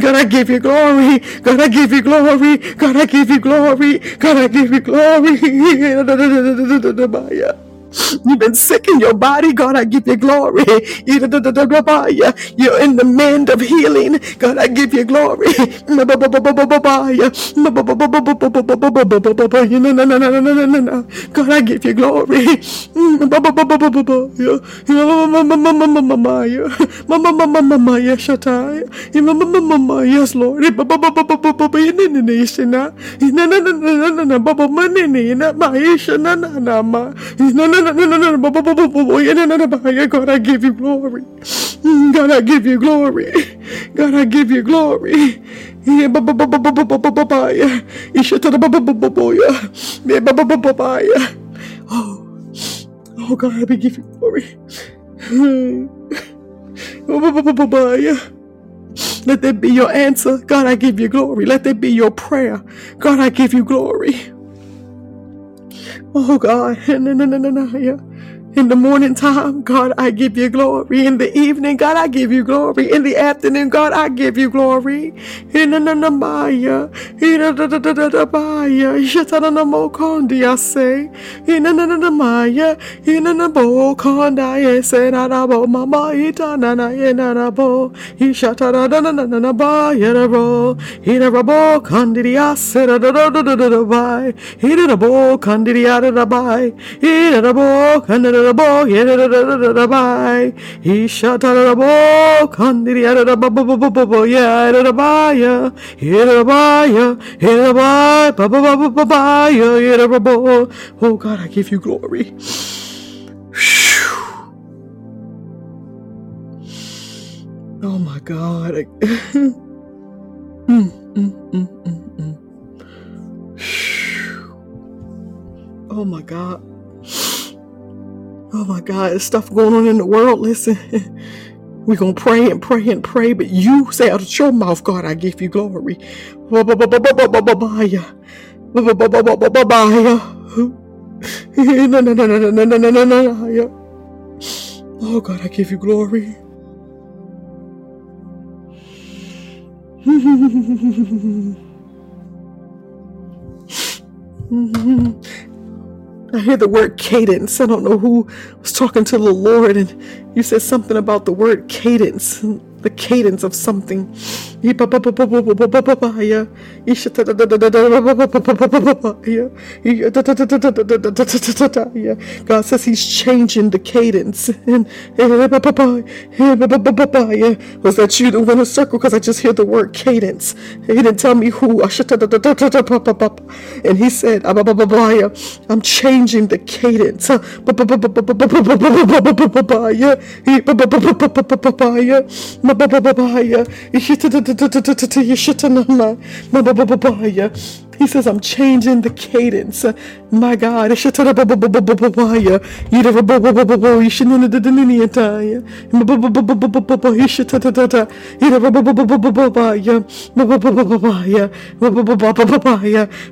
God, I give you glory. God, I give you glory. God, I give you glory. God, I give you glory. You've been sick in your body. God, I give you glory. You're in the mend of healing. God, I give you glory. God, I give you glory. Yes, Lord. God, I give you glory. God, I give you glory. God, I give you glory. Oh, oh God, I give you glory. Let that be your answer. God, I give you glory. Let that be your prayer. God, I give you glory. Oh God, [laughs] no, no, no, no, no, yeah. In the morning time, God, I give you glory. In the evening, God, I give you glory. In the afternoon, God, I give you glory. In the Maya, in the Maya, Shatana Mokondi, I say. In the Maya, in the Bokondi, I say, Nanabo, Mama, Itanana, Yenabo, Ishatana, Nanaba, ro. in a Rabo, Kandidi, I said, Bai, in a Bo, Kandidi, Adabai, in a Rabo, Kandidi, oh God I give you glory. Oh my God. [laughs] Oh my God Oh my God, there's stuff going on in the world. Listen, we're going to pray and pray and pray, but you say out of your mouth, God, I give you glory. Oh God, I give you glory. I hear the word cadence. I don't know who was talking to the Lord, and you said something about the word cadence the cadence of something. God says He's changing the cadence. Was that you that went a circle? Because I just hear the word cadence. He didn't tell me who. And He said, I'm changing the cadence mabababaya, yishitana, mabababaya, he says, I'm changing the cadence. My God.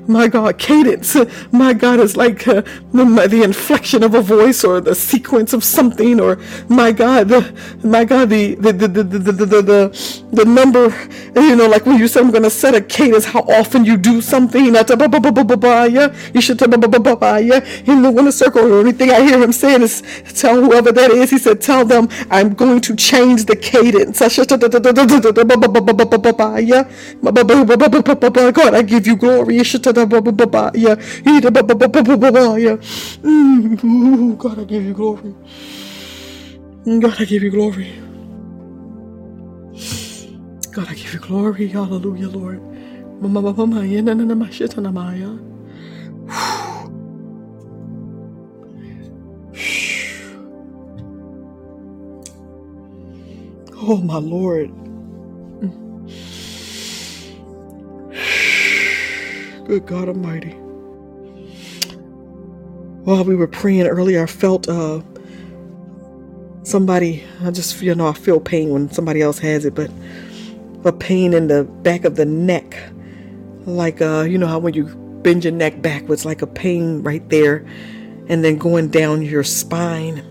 My God, cadence. My God is like uh, the inflection of a voice or the sequence of something, or my God, the, my God, the the the the the the, the, the, the number. You know, like when you say I'm going to set a cadence, how often you do something. You should in the winner circle. The only thing I hear him saying is tell whoever that is. He said, tell them I'm going to change the cadence. God, I give you glory. God, I give you glory. God, I give you glory. God, I give you glory. Hallelujah, Lord. Oh, my Lord. Good God Almighty. While we were praying earlier, I felt uh, somebody, I just, you know, I feel pain when somebody else has it, but a pain in the back of the neck. Like, uh, you know how when you bend your neck backwards, like a pain right there, and then going down your spine.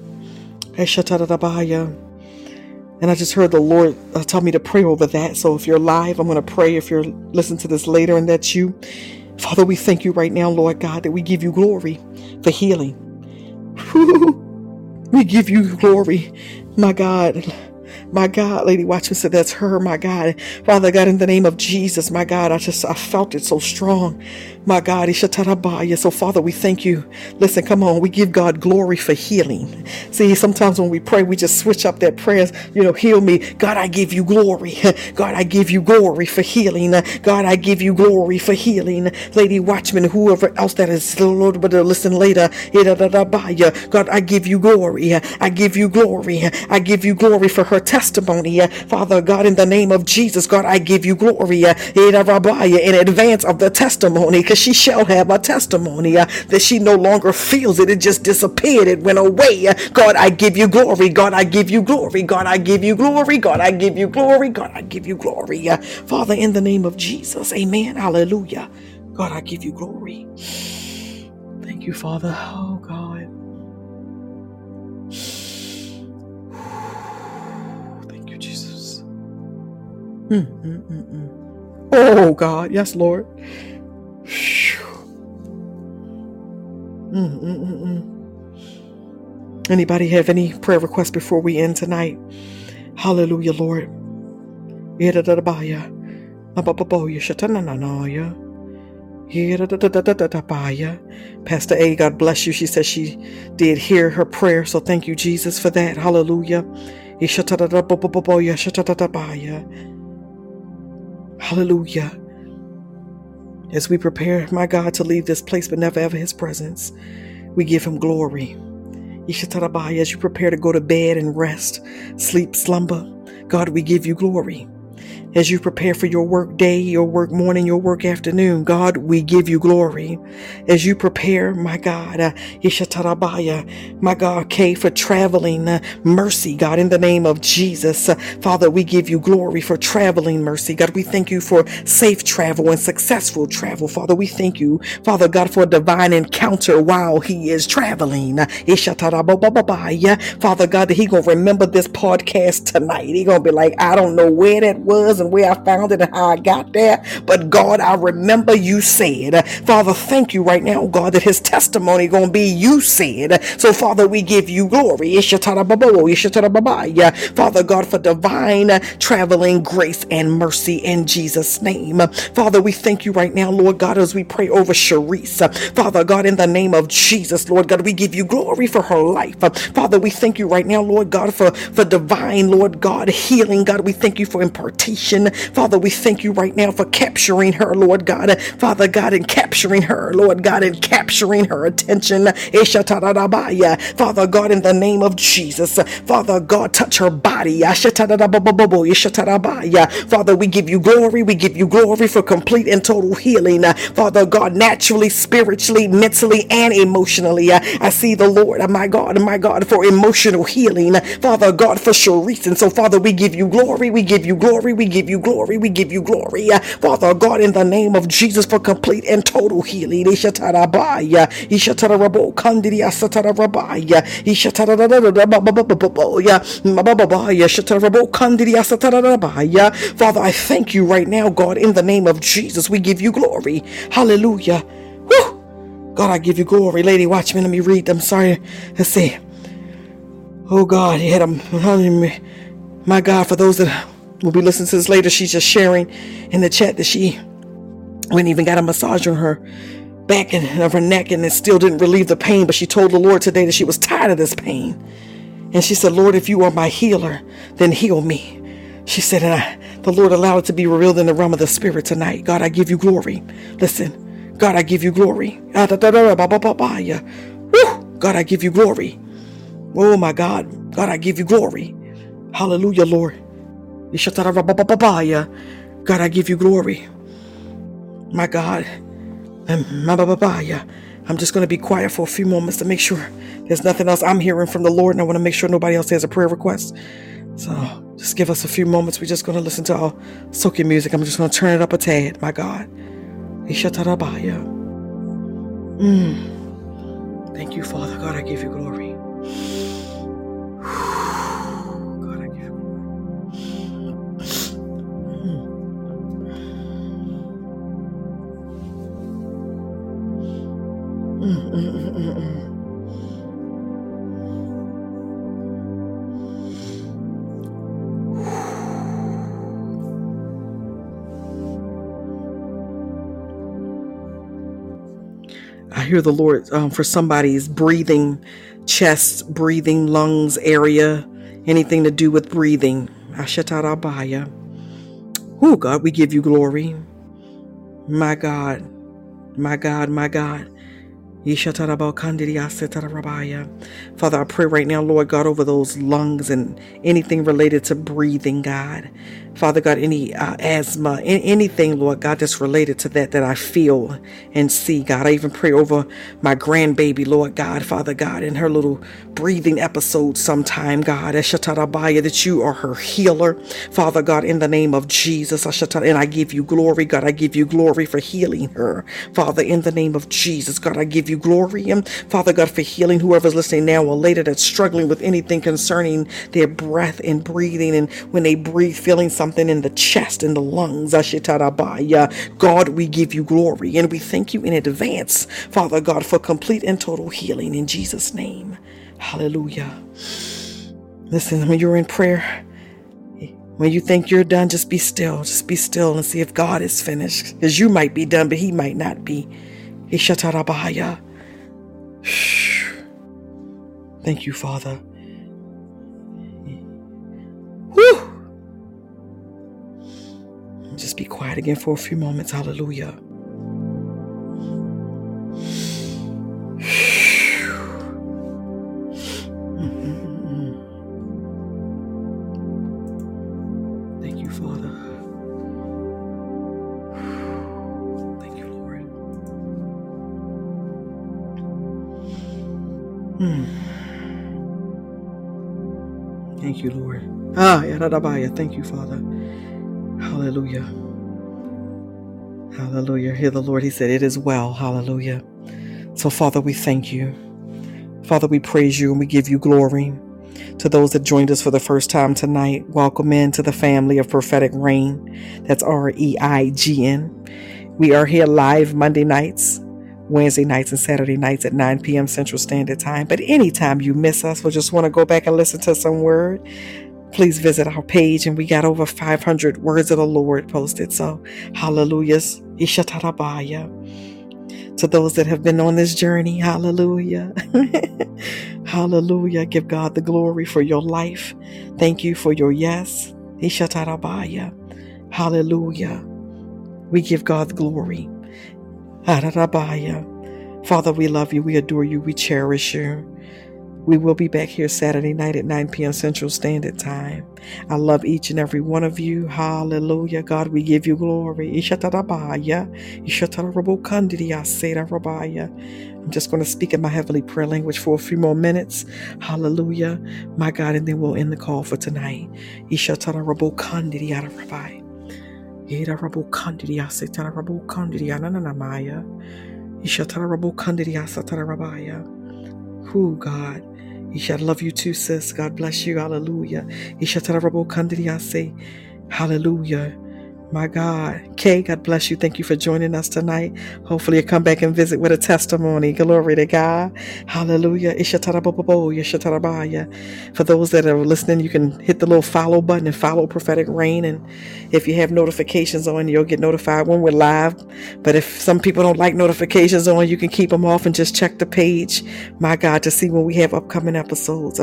And I just heard the Lord uh, tell me to pray over that. So if you're live, I'm going to pray. If you're listening to this later and that's you, Father, we thank you right now, Lord God, that we give you glory for healing. [laughs] we give you glory, my God. My God, Lady Watchman said, That's her, my God. Father God, in the name of Jesus, my God, I just, I felt it so strong. My God, Isha Tarabaya. so Father, we thank you. Listen, come on, we give God glory for healing. See, sometimes when we pray, we just switch up that prayers. You know, heal me. God, I give you glory. [laughs] God, I give you glory for healing. God, I give you glory for healing. Lady Watchman, whoever else that is, Lord, but uh, listen later. God, I give you glory. I give you glory. I give you glory for her testimony. Father God, in the name of Jesus, God, I give you glory in advance of the testimony because she shall have a testimony uh, that she no longer feels it. It just disappeared. It went away. Uh, God, I give you glory. God, I give you glory. God, I give you glory. God, I give you glory. God, I give you glory. Uh, Father, in the name of Jesus, amen. Hallelujah. God, I give you glory. Thank you, Father. Oh, God. Mm, mm, mm, mm. Oh, God. Yes, Lord. Mm, mm, Anybody have any prayer requests before we end tonight? Hallelujah, Lord. Pastor A, God bless you. She says she did hear her prayer, so thank you, Jesus, for that. Hallelujah. Hallelujah. As we prepare, my God, to leave this place but never ever his presence, we give him glory. As you prepare to go to bed and rest, sleep, slumber, God, we give you glory as you prepare for your work day, your work morning, your work afternoon. God, we give you glory. As you prepare, my God, uh, Ishatarabaya, my God, K for traveling uh, mercy, God, in the name of Jesus. Uh, Father, we give you glory for traveling mercy. God, we thank you for safe travel and successful travel. Father, we thank you, Father God, for a divine encounter while he is traveling. Uh, Father God, that he gonna remember this podcast tonight. He gonna be like, I don't know where that was and where I found it and how I got there. But God, I remember you said, Father, thank you right now, God, that his testimony gonna be you said. So Father, we give you glory. Father God, for divine traveling grace and mercy in Jesus' name. Father, we thank you right now, Lord God, as we pray over Sharice. Father God, in the name of Jesus, Lord God, we give you glory for her life. Father, we thank you right now, Lord God, for, for divine, Lord God, healing. God, we thank you for impartation Father, we thank you right now for capturing her, Lord God. Father God, and capturing her, Lord God, and capturing her attention. Father God, in the name of Jesus. Father God, touch her body. Father, we give you glory. We give you glory for complete and total healing. Father God, naturally, spiritually, mentally, and emotionally. I see the Lord, my God, my God, for emotional healing. Father God, for sure reason. So, Father, we give you glory. We give you glory. We give you glory. We give you glory. Uh, Father God, in the name of Jesus, for complete and total healing. Ishatarabaya. Ishatarabo. Ishatarabaya. Father, I thank you right now, God, in the name of Jesus. We give you glory. Hallelujah. Woo! God, I give you glory. Lady, watch me. Let me read. I'm sorry. Let's see. Oh God, he had a my God, for those that will be listening to this later, she's just sharing in the chat that she went even got a massage on her back and of her neck and it still didn't relieve the pain. But she told the Lord today that she was tired of this pain. And she said, Lord, if you are my healer, then heal me. She said, and I, the Lord allowed it to be revealed in the realm of the spirit tonight. God, I give you glory. Listen, God, I give you glory. God, I give you glory. Oh my God. God, I give you glory. Hallelujah, Lord. God, I give you glory. My God. I'm just going to be quiet for a few moments to make sure there's nothing else I'm hearing from the Lord, and I want to make sure nobody else has a prayer request. So just give us a few moments. We're just going to listen to our soaking music. I'm just going to turn it up a tad, my God. Mm. Thank you, Father. God, I give you glory. I hear the Lord um, for somebody's breathing, chest, breathing, lungs area, anything to do with breathing. Ashatarabaya. Oh, God, we give you glory. My God, my God, my God. Father, I pray right now, Lord God, over those lungs and anything related to breathing, God. Father God, any uh, asthma, anything, Lord God, that's related to that that I feel and see, God. I even pray over my grandbaby, Lord God, Father God, in her little breathing episode sometime, God, Ashatarabaya, that you are her healer, Father God, in the name of Jesus. And I give you glory, God. I give you glory for healing her, Father, in the name of Jesus. God, I give you glory, and Father God, for healing whoever's listening now or later that's struggling with anything concerning their breath and breathing, and when they breathe, feeling something in the chest, and the lungs. God, we give you glory and we thank you in advance, Father God, for complete and total healing in Jesus' name. Hallelujah. Listen, when you're in prayer, when you think you're done, just be still. Just be still and see if God is finished. Because you might be done, but He might not be. Thank you, Father. Whew. Just be quiet again for a few moments. Hallelujah. Hmm. Thank you, Lord. Ah, Thank you, Father. Hallelujah. Hallelujah. Hear the Lord. He said, It is well. Hallelujah. So, Father, we thank you. Father, we praise you and we give you glory. To those that joined us for the first time tonight, welcome into the family of prophetic reign. That's R E I G N. We are here live Monday nights, Wednesday nights, and Saturday nights at 9 p.m. Central Standard Time. But anytime you miss us or just want to go back and listen to some word, please visit our page and we got over 500 words of the Lord posted. So, hallelujahs. Ishatarabaya. To those that have been on this journey, hallelujah. [laughs] hallelujah. Give God the glory for your life. Thank you for your yes. Ishatarabaya. Hallelujah. We give God glory. Father, we love you, we adore you, we cherish you. We will be back here Saturday night at 9 p.m. Central Standard Time. I love each and every one of you. Hallelujah. God, we give you glory. I'm just going to speak in my heavenly prayer language for a few more minutes. Hallelujah. My God, and then we'll end the call for tonight. Ira rabo kandiria setara rabo kandiria nananamaya. Ishatara rabo kandiria satara rabaya. Who God? He shall love you too, sis. God bless you. Hallelujah. Hallelujah. My God. Kay, God bless you. Thank you for joining us tonight. Hopefully, you come back and visit with a testimony. Glory to God. Hallelujah. For those that are listening, you can hit the little follow button and follow Prophetic Reign. And if you have notifications on, you'll get notified when we're live. But if some people don't like notifications on, you can keep them off and just check the page, my God, to see when we have upcoming episodes.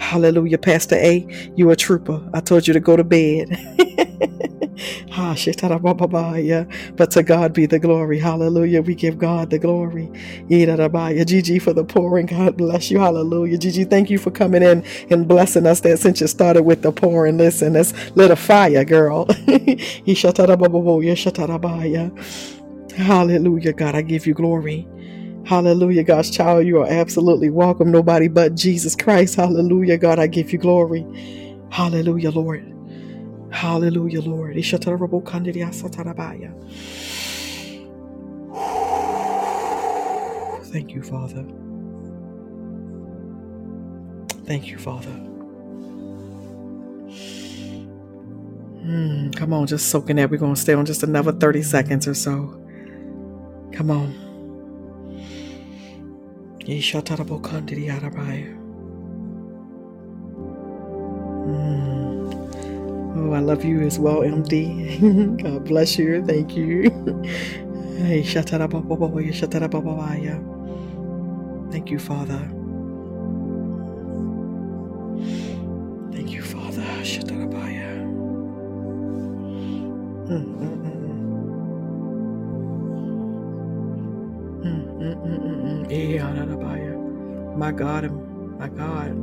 Hallelujah. Pastor A, you a trooper. I told you to go to bed. [laughs] Ah, but to God be the glory. Hallelujah. We give God the glory. Gigi for the pouring. God bless you. Hallelujah. Gigi, thank you for coming in and blessing us that since you started with the pouring. Listen, that's lit a fire, girl. [laughs] Hallelujah. God, I give you glory. Hallelujah, God's child. You are absolutely welcome. Nobody but Jesus Christ. Hallelujah, God. I give you glory. Hallelujah, Lord. Hallelujah, Lord. Thank you, Father. Thank you, Father. Mm, come on, just soaking that. We're going to stay on just another 30 seconds or so. Come on. Mm. Oh, I love you as well, MD. [laughs] God bless you. Thank you. [laughs] Thank you, Father. Thank you, Father. Mm-mm-mm. Mm, mm, mm, eh, my God, um, my God.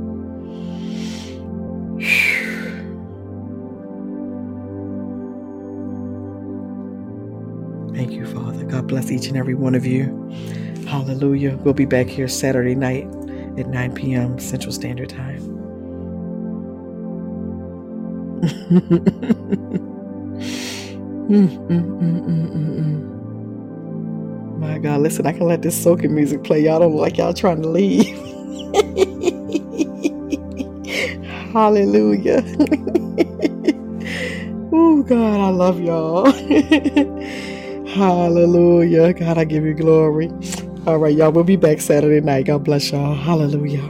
Thank you, Father. God bless each and every one of you. Hallelujah. We'll be back here Saturday night at 9 p.m. Central Standard Time. [laughs] mm, mm, mm, my God, listen, I can let this soaking music play. Y'all don't like y'all trying to leave. [laughs] Hallelujah. [laughs] oh, God, I love y'all. [laughs] Hallelujah. God, I give you glory. All right, y'all, we'll be back Saturday night. God bless y'all. Hallelujah.